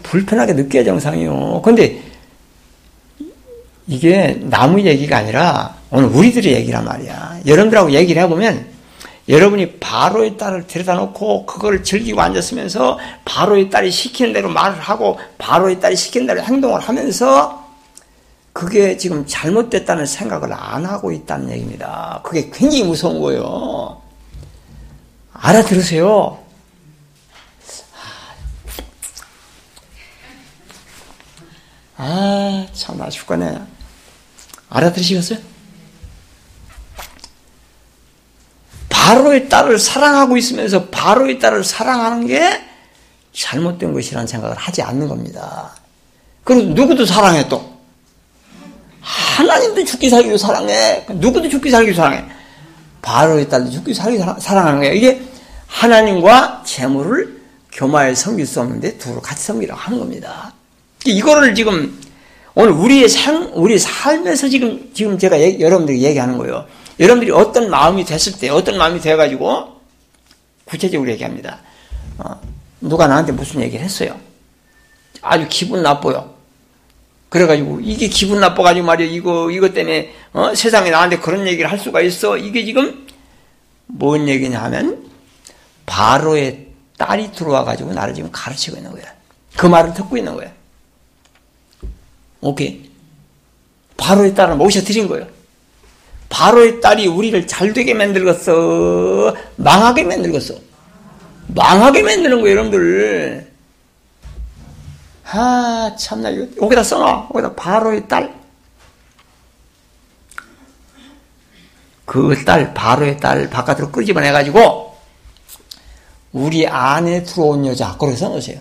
불편하게 느껴야 정상이요. 근데 이게 나무 얘기가 아니라 오늘 우리들의 얘기란 말이야. 여러분들하고 얘기를 해보면 여러분이 바로의 딸을 데려다 놓고 그걸 즐기고 앉았으면서 바로의 딸이 시키는 대로 말을 하고 바로의 딸이 시키는 대로 행동을 하면서 그게 지금 잘못됐다는 생각을 안 하고 있다는 얘기입니다. 그게 굉장히 무서운 거예요. 알아들으세요. 아, 참, 아 죽겠네. 알아들으시겠어요? 바로의 딸을 사랑하고 있으면서 바로의 딸을 사랑하는 게 잘못된 것이라는 생각을 하지 않는 겁니다. 그리고 누구도 사랑해 또. 하나님도 죽기 살기로 사랑해. 누구도 죽기 살기로 사랑해. 바로의 딸도 죽기 살기로 사랑하는 거예요. 이게 하나님과 재물을 교마에 섬길 수 없는데 두루 같이 섬기라고 하는 겁니다. 이거를 지금 오늘 우리의 삶, 우리 삶에서 지금, 지금 제가 여러분들에게 얘기하는 거예요. 여러분들이 어떤 마음이 됐을 때, 어떤 마음이 돼가지고 구체적으로 얘기합니다. 어, 누가 나한테 무슨 얘기를 했어요. 아주 기분 나빠요. 그래가지고 이게 기분 나빠가지고 말이야. 이거 이것 때문에 어? 세상에 나한테 그런 얘기를 할 수가 있어. 이게 지금 뭔 얘기냐 하면 바로의 딸이 들어와가지고 나를 지금 가르치고 있는 거야. 그 말을 듣고 있는 거야. 오케이. 바로의 딸을 모셔 드린 거예요. 바로의 딸이 우리를 잘되게 만들겠어. 망하게 만들겠어. 망하게 만드는 거예요 여러분들 아, 참나, 이거, 여기다 써놔. 여기다 바로의 딸. 그 딸, 바로의 딸 바깥으로 끄집어내가지고, 우리 안에 들어온 여자, 그렇게 써놓으세요.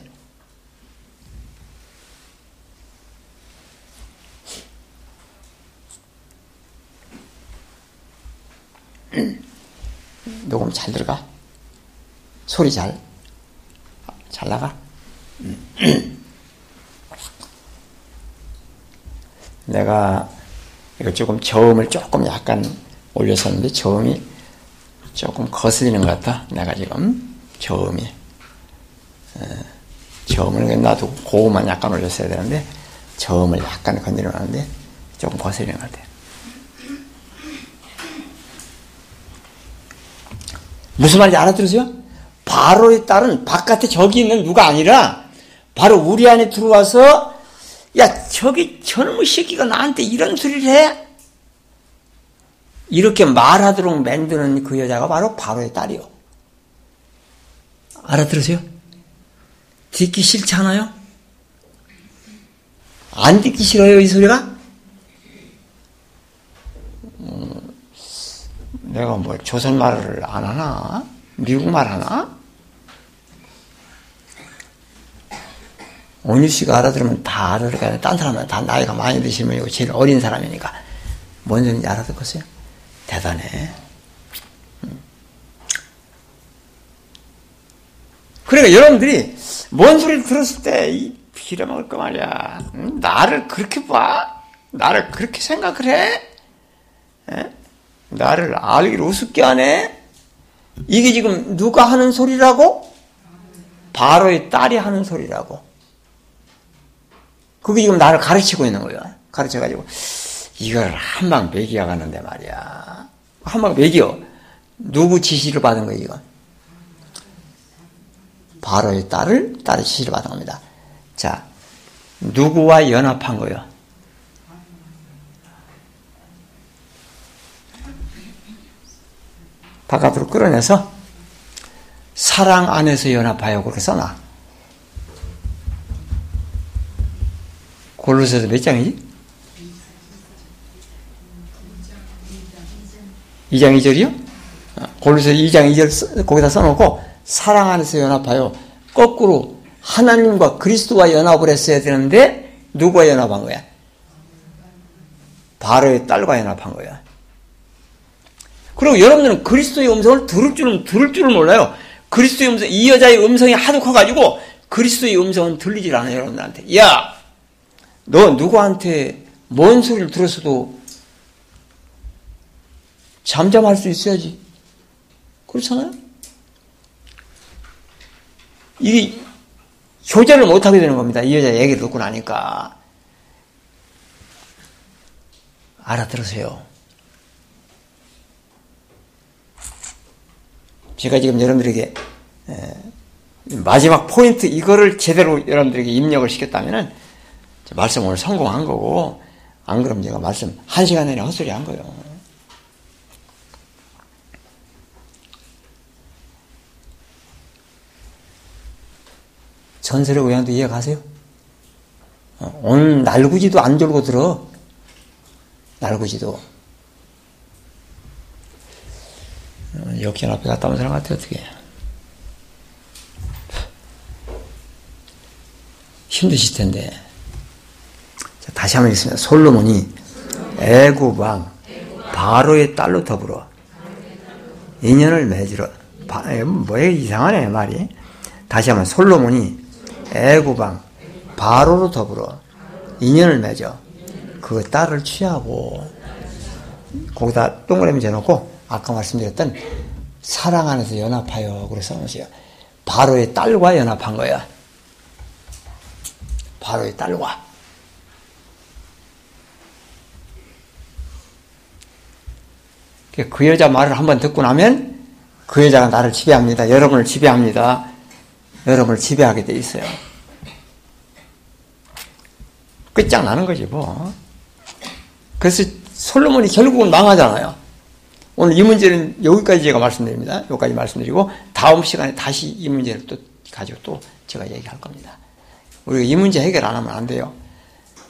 녹음 잘 들어가? 소리 잘? 잘 나가? 내가 이거 조금 저음을 조금 약간 올렸었는데 저음이 조금 거슬리는 것 같다. 내가 지금 저음이 저음을 놔두고 고음만 약간 올렸어야 되는데 저음을 약간 건드려놨는데 조금 거슬리는 것 같아요. 무슨 말인지 알아들으세요? 바로의 딸은 바깥에 저기 있는 누가 아니라 바로 우리 안에 들어와서 야 저기 저놈의 새끼가 나한테 이런 소리를 해? 이렇게 말하도록 만드는 그 여자가 바로 바로의 딸이요. 알아들으세요? 듣기 싫잖아요? 안 듣기 싫어요, 이 소리가? 음, 내가 뭐 조선 말을 안 하나? 미국 말 하나? 온유 씨가 알아들으면 다 알아들어요. 딴 사람은 다 나이가 많이 드시는 분이고 제일 어린 사람이니까. 뭔 소리인지 알아듣겠어요? 대단해. 음. 그러니까 여러분들이 뭔 소리를 들었을 때, 이 빌어먹을 거 말이야. 응? 나를 그렇게 봐? 나를 그렇게 생각을 해? 에? 나를 알기를 우습게 하네? 이게 지금 누가 하는 소리라고? 바로의 딸이 하는 소리라고. 그게 지금 나를 가르치고 있는 거예요. 가르쳐가지고. 이걸 한 방 매기야 가는데 말이야. 한 방 매기요. 누구 지시를 받은 거예요, 이건? 바로의 딸을, 딸의 지시를 받은 겁니다. 자, 누구와 연합한 거예요? 바깥으로 끌어내서 사랑 안에서 연합하여 그렇게 써놔. 골로새서 몇 장이지? 2장 2절이요? 골로새 2장 2절 거기다 써놓고 사랑 안에서 연합하여 거꾸로 하나님과 그리스도와 연합을 했어야 되는데 누구와 연합한 거야? 바로의 딸과 연합한 거야. 그리고 여러분들은 그리스도의 음성을 들을 줄은 들을 줄은 몰라요. 그리스도의 음성, 이 여자의 음성이 하도 커가지고 그리스도의 음성은 들리질 않아요, 여러분들한테. 야, 너 누구한테 뭔 소리를 들었어도 잠잠할 수 있어야지. 그렇잖아요? 이게 효자를 못하게 되는 겁니다. 이 여자 얘기를 듣고 나니까. 알아들으세요. 제가 지금 여러분들에게 마지막 포인트 이거를 제대로 여러분들에게 입력을 시켰다면은 말씀 오늘 성공한 거고 안 그러면 제가 말씀 한 시간 내내 헛소리 한 거예요. 전설의 고향도 이해 가세요? 어, 오늘 날구지도 안 졸고 들어. 날구지도. 어, 역전 앞에 갔다 온 사람 같아, 어떻게. 힘드실 텐데. 자, 다시 한번 읽습니다. 솔로몬이 애구방 바로의 딸로 더불어 인연을 맺으러 뭐야 이상하네 말이 다시 한번 솔로몬이 애구방 바로로 더불어 인연을 맺어 그 딸을 취하고 거기다 동그라미 재놓고 아까 말씀드렸던 사랑 안에서 연합하여 그래 써놓으세요. 바로의 딸과 연합한 거야. 바로의 딸과. 그 여자 말을 한번 듣고 나면 그 여자가 나를 지배합니다. 여러분을 지배합니다. 여러분을 지배하게 돼 있어요. 끝장나는 거지 뭐. 그래서 솔로몬이 결국은 망하잖아요. 오늘 이 문제는 여기까지 제가 말씀드립니다. 여기까지 말씀드리고 다음 시간에 다시 이 문제를 또 가지고 또 제가 얘기할 겁니다. 우리가 이 문제 해결 안 하면 안 돼요.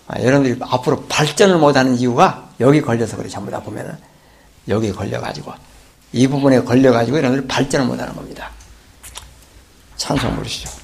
아, 여러분들이 앞으로 발전을 못하는 이유가 여기 걸려서 그래 전부 다 보면은 여기 걸려가지고 이 부분에 걸려가지고 여러분들이 발전을 못하는 겁니다. 찬송 부르시죠.